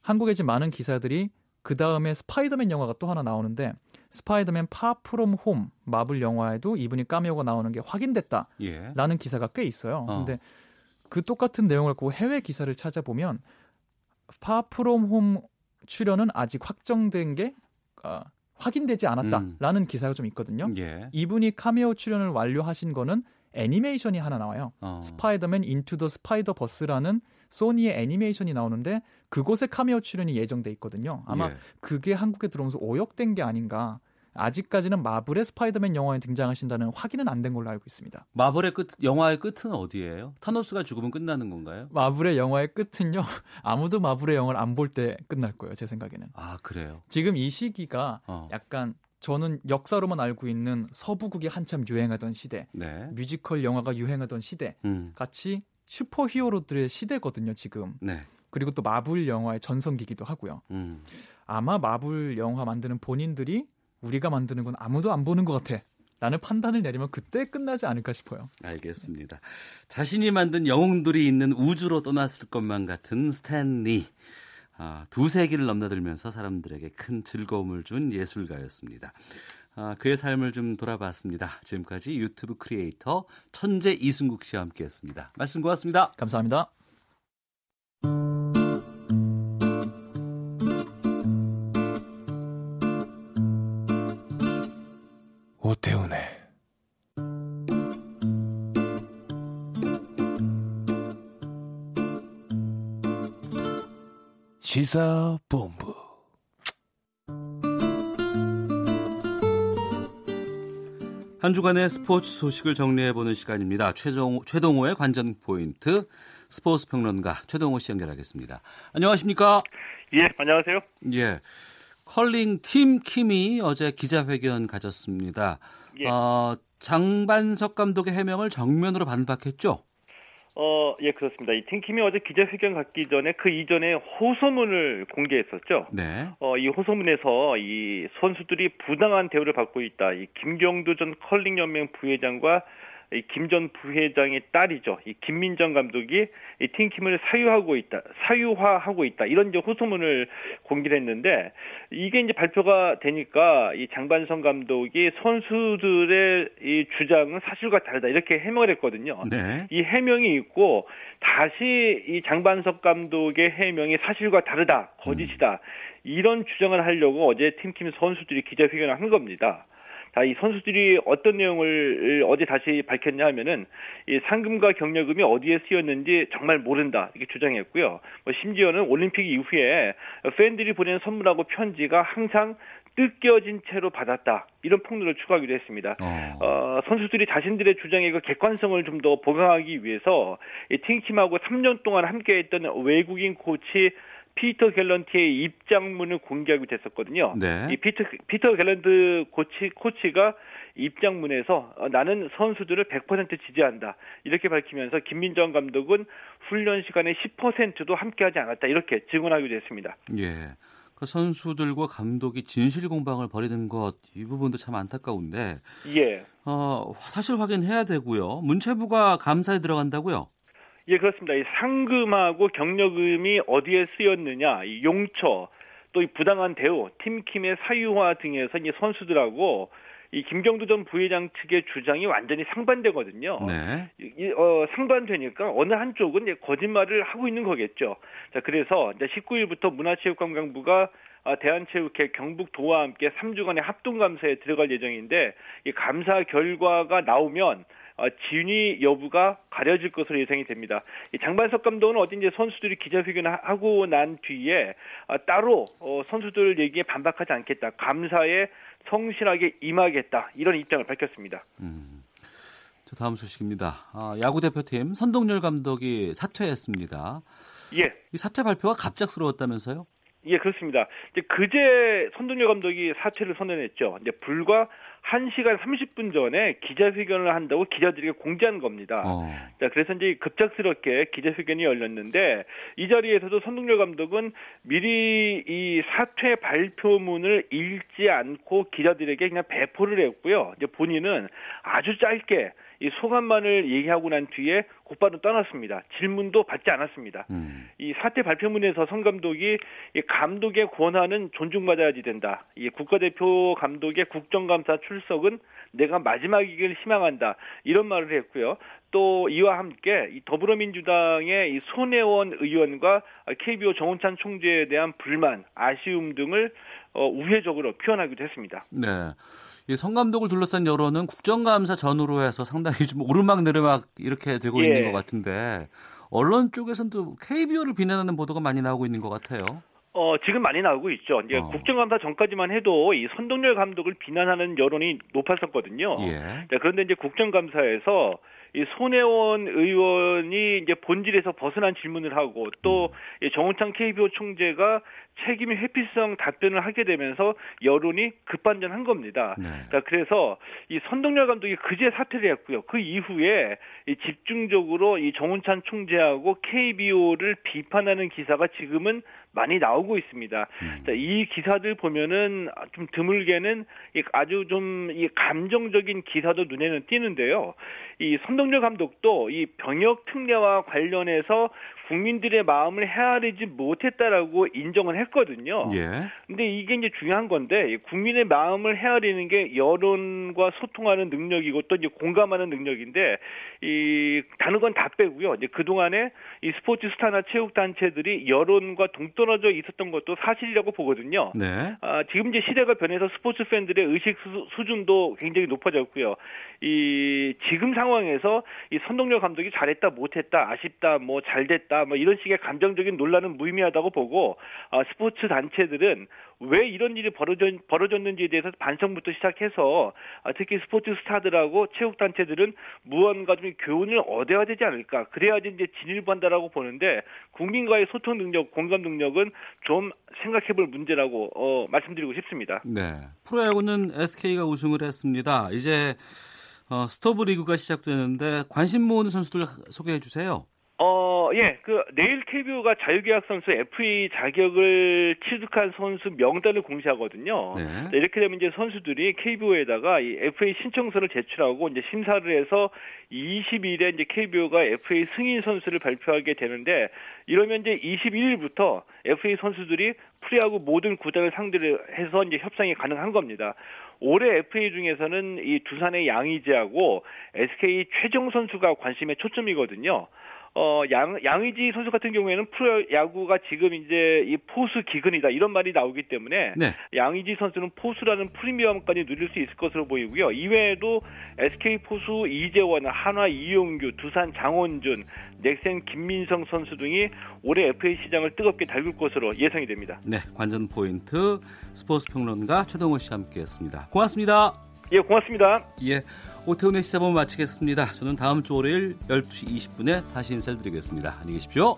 한국에 지금 많은 기사들이 그 다음에 스파이더맨 영화가 또 하나 나오는데 스파이더맨 Far From Home 마블 영화에도 이분이 카메오가 나오는 게 확인됐다라는 예. 기사가 꽤 있어요. 어. 근데 그 똑같은 내용을 갖고 해외 기사를 찾아보면 Far From Home 출연은 아직 확정된 게 어, 확인되지 않았다라는 음. 기사가 좀 있거든요. 예. 이분이 카메오 출연을 완료하신 거는 애니메이션이 하나 나와요. 어. 스파이더맨 Into the Spider-Verse라는 소니의 애니메이션이 나오는데 그곳에 카메오 출연이 예정돼 있거든요. 아마 예. 그게 한국에 들어오면서 오역된 게 아닌가 아직까지는 마블의 스파이더맨 영화에 등장하신다는 확인은 안 된 걸로 알고 있습니다. 마블의 끝 영화의 끝은 어디예요? 타노스가 죽으면 끝나는 건가요? 마블의 영화의 끝은요. 아무도 마블의 영화를 안 볼 때 끝날 거예요. 제 생각에는. 아 그래요? 지금 이 시기가 어. 약간 저는 역사로만 알고 있는 서부극이 한참 유행하던 시대, 네. 뮤지컬 영화가 유행하던 시대, 음. 같이 슈퍼히어로들의 시대거든요. 지금. 네. 그리고 또 마블 영화의 전성기기도 하고요. 음. 아마 마블 영화 만드는 본인들이 우리가 만드는 건 아무도 안 보는 것 같아. 라는 판단을 내리면 그때 끝나지 않을까 싶어요. 알겠습니다. 자신이 만든 영웅들이 있는 우주로 떠났을 것만 같은 스탠리. 아, 두 세기를 넘나들면서 사람들에게 큰 즐거움을 준 예술가였습니다. 아, 그의 삶을 좀 돌아봤습니다. 지금까지 유튜브 크리에이터 천재 이승국 씨와 함께했습니다. 말씀 고맙습니다. 감사합니다. 오태훈의 시사본부 한 주간의 스포츠 소식을 정리해보는 시간입니다. 최종, 최동호의 관전 포인트 스포츠 평론가 최동호 씨 연결하겠습니다. 안녕하십니까? 예, 안녕하세요. 예. 컬링 팀 킴이 어제 기자회견 가졌습니다. 예. 어, 장반석 감독의 해명을 정면으로 반박했죠? 어, 예, 그렇습니다. 이 팀킴이 어제 기자회견 갖기 전에 그 이전에 호소문을 공개했었죠. 네. 어, 이 호소문에서 이 선수들이 부당한 대우를 받고 있다. 이 김경두 전 컬링연맹 부회장과 이 김전 부회장의 딸이죠. 이 김민정 감독이 이 팀킴을 사유하고 있다, 사유화하고 있다 이런 이제 호소문을 공개를 했는데 이게 이제 발표가 되니까 이 장반성 감독이 선수들의 이 주장은 사실과 다르다 이렇게 해명을 했거든요. 네. 이 해명이 있고 다시 이 장반석 감독의 해명이 사실과 다르다, 거짓이다 음. 이런 주장을 하려고 어제 팀킴 선수들이 기자회견을 한 겁니다. 자, 이 선수들이 어떤 내용을 어제 다시 밝혔냐 하면은 이 상금과 격려금이 어디에 쓰였는지 정말 모른다 이렇게 주장했고요. 뭐 심지어는 올림픽 이후에 팬들이 보낸 선물하고 편지가 항상 뜯겨진 채로 받았다 이런 폭로를 추가하기도 했습니다. 어. 어 선수들이 자신들의 주장의 그 객관성을 좀 더 보강하기 위해서 이 팀킴하고 3년 동안 함께했던 외국인 코치 피터 갤런트의 입장문을 공개하게 됐었거든요. 네. 이 피터 피터 갤런트 코치 코치가 입장문에서 어, 나는 선수들을 100% 지지한다 이렇게 밝히면서 김민정 감독은 훈련 시간에 10%도 함께하지 않았다 이렇게 증언하기도 했습니다. 예. 그 선수들과 감독이 진실 공방을 벌이는 것 이 부분도 참 안타까운데. 예. 어 사실 확인해야 되고요. 문체부가 감사에 들어간다고요? 예, 그렇습니다. 이 상금하고 경력금이 어디에 쓰였느냐, 이 용처, 또 이 부당한 대우, 팀킴의 사유화 등에서 이 선수들하고 이 김경두 전 부회장 측의 주장이 완전히 상반되거든요. 네. 이, 어, 상반되니까 어느 한쪽은 이제 거짓말을 하고 있는 거겠죠. 자, 그래서 이제 19일부터 문화체육관광부가 아, 대한체육회 경북도와 함께 3주간의 합동감사에 들어갈 예정인데 이 감사 결과가 나오면 어, 진위 여부가 가려질 것으로 예상이 됩니다. 장반석 감독은 어제 이제 선수들이 기자회견을 하고 난 뒤에 어, 따로 어, 선수들 얘기에 반박하지 않겠다. 감사에 성실하게 임하겠다. 이런 입장을 밝혔습니다. 음. 다음 소식입니다. 아, 야구 대표팀 선동열 감독이 사퇴했습니다. 예. 이 사퇴 발표가 갑작스러웠다면서요? 예, 그렇습니다. 이제 그제 선동열 감독이 사퇴를 선언했죠. 이제 불과 1시간 30분 전에 기자회견을 한다고 기자들에게 공지한 겁니다. 어. 자, 그래서 이제 급작스럽게 기자회견이 열렸는데 이 자리에서도 선동열 감독은 미리 이 사퇴 발표문을 읽지 않고 기자들에게 그냥 배포를 했고요. 이제 본인은 아주 짧게 이 소감만을 얘기하고 난 뒤에 곧바로 떠났습니다. 질문도 받지 않았습니다. 음. 이 사태 발표문에서 성 감독이 이 감독의 권한은 존중받아야지 된다. 이 국가대표 감독의 국정감사 출석은 내가 마지막이길 희망한다. 이런 말을 했고요. 또 이와 함께 이 더불어민주당의 이 손혜원 의원과 KBO 정원찬 총재에 대한 불만, 아쉬움 등을 어, 우회적으로 표현하기도 했습니다. 네. 이성 감독을 둘러싼 여론은 국정감사 전후로 해서 상당히 좀 오르막 내리막 이렇게 되고 예. 있는 것 같은데 언론 쪽에서는 또 KBO를 비난하는 보도가 많이 나오고 있는 것 같아요. 어, 지금 많이 나오고 있죠. 이제 어. 국정감사 전까지만 해도 이 선동열 감독을 비난하는 여론이 높았었거든요. 예. 그런데 이제 국정감사에서 이 손혜원 의원이 이제 본질에서 벗어난 질문을 하고 또 음. 정우창 KBO 총재가 책임 회피성 답변을 하게 되면서 여론이 급반전한 겁니다. 네. 자, 그래서 이 선동열 감독이 그제 사퇴를 했고요. 그 이후에 이 집중적으로 이 정운찬 총재하고 KBO를 비판하는 기사가 지금은 많이 나오고 있습니다. 음. 자, 이 기사들 보면은 좀 드물게는 아주 좀 이 감정적인 기사도 눈에는 띄는데요. 이 선동열 감독도 이 병역 특례와 관련해서 국민들의 마음을 헤아리지 못했다라고 인정을 했 거든요. 예. 근데 이게 이제 중요한 건데 국민의 마음을 헤아리는 게 여론과 소통하는 능력이고 또 이제 공감하는 능력인데 이 다른 건 다 빼고요. 이제 그 동안에 이 스포츠 스타나 체육 단체들이 여론과 동떨어져 있었던 것도 사실이라고 보거든요. 네. 아, 지금 이제 시대가 변해서 스포츠 팬들의 의식 수, 준도 굉장히 높아졌고요. 이 지금 상황에서 이 선동열 감독이 잘했다 못했다 아쉽다 뭐 잘됐다 뭐 이런 식의 감정적인 논란은 무의미하다고 보고 어, 스포츠 단체들은 왜 이런 일이 벌어졌, 벌어졌 는지에 대해서 반성부터 시작해서 어, 특히 스포츠 스타들하고 체육 단체들은 무언가 좀 교훈을 얻어야 되지 않을까 그래야지 이제 진일보한다라고 보는데 국민과의 소통 능력, 공감 능력은 좀 생각해볼 문제라고 어, 말씀드리고 싶습니다. 네, 프로야구는 SK가 우승을 했습니다. 이제 어, 스토브 리그가 시작되는데 관심 모으는 선수들 소개해 주세요. 어, 예, 그, 내일 KBO가 자유계약 선수 FA 자격을 취득한 선수 명단을 공시하거든요. 네. 이렇게 되면 이제 선수들이 KBO에다가 이 FA 신청서를 제출하고 이제 심사를 해서 20일에 이제 KBO가 FA 승인 선수를 발표하게 되는데 이러면 이제 21일부터 FA 선수들이 프리하고 모든 구단을 상대로 해서 이제 협상이 가능한 겁니다. 올해 FA 중에서는 이 두산의 양의지하고 SK 최정 선수가 관심의 초점이거든요. 어, 양, 양의지 선수 같은 경우에는 프로 야구가 지금 이제 이 포수 기근이다 이런 말이 나오기 때문에 네. 양의지 선수는 포수라는 프리미엄까지 누릴 수 있을 것으로 보이고요. 이외에도 SK 포수 이재원, 한화 이용규, 두산 장원준, 넥센 김민성 선수 등이 올해 FA 시장을 뜨겁게 달굴 것으로 예상이 됩니다. 네, 관전 포인트 스포츠 평론가 최동호 씨와 함께했습니다. 고맙습니다. 예, 고맙습니다. 예. 오태훈의 시사본 마치겠습니다. 저는 다음 주 월요일 12시 20분에 다시 인사를 드리겠습니다. 안녕히 계십시오.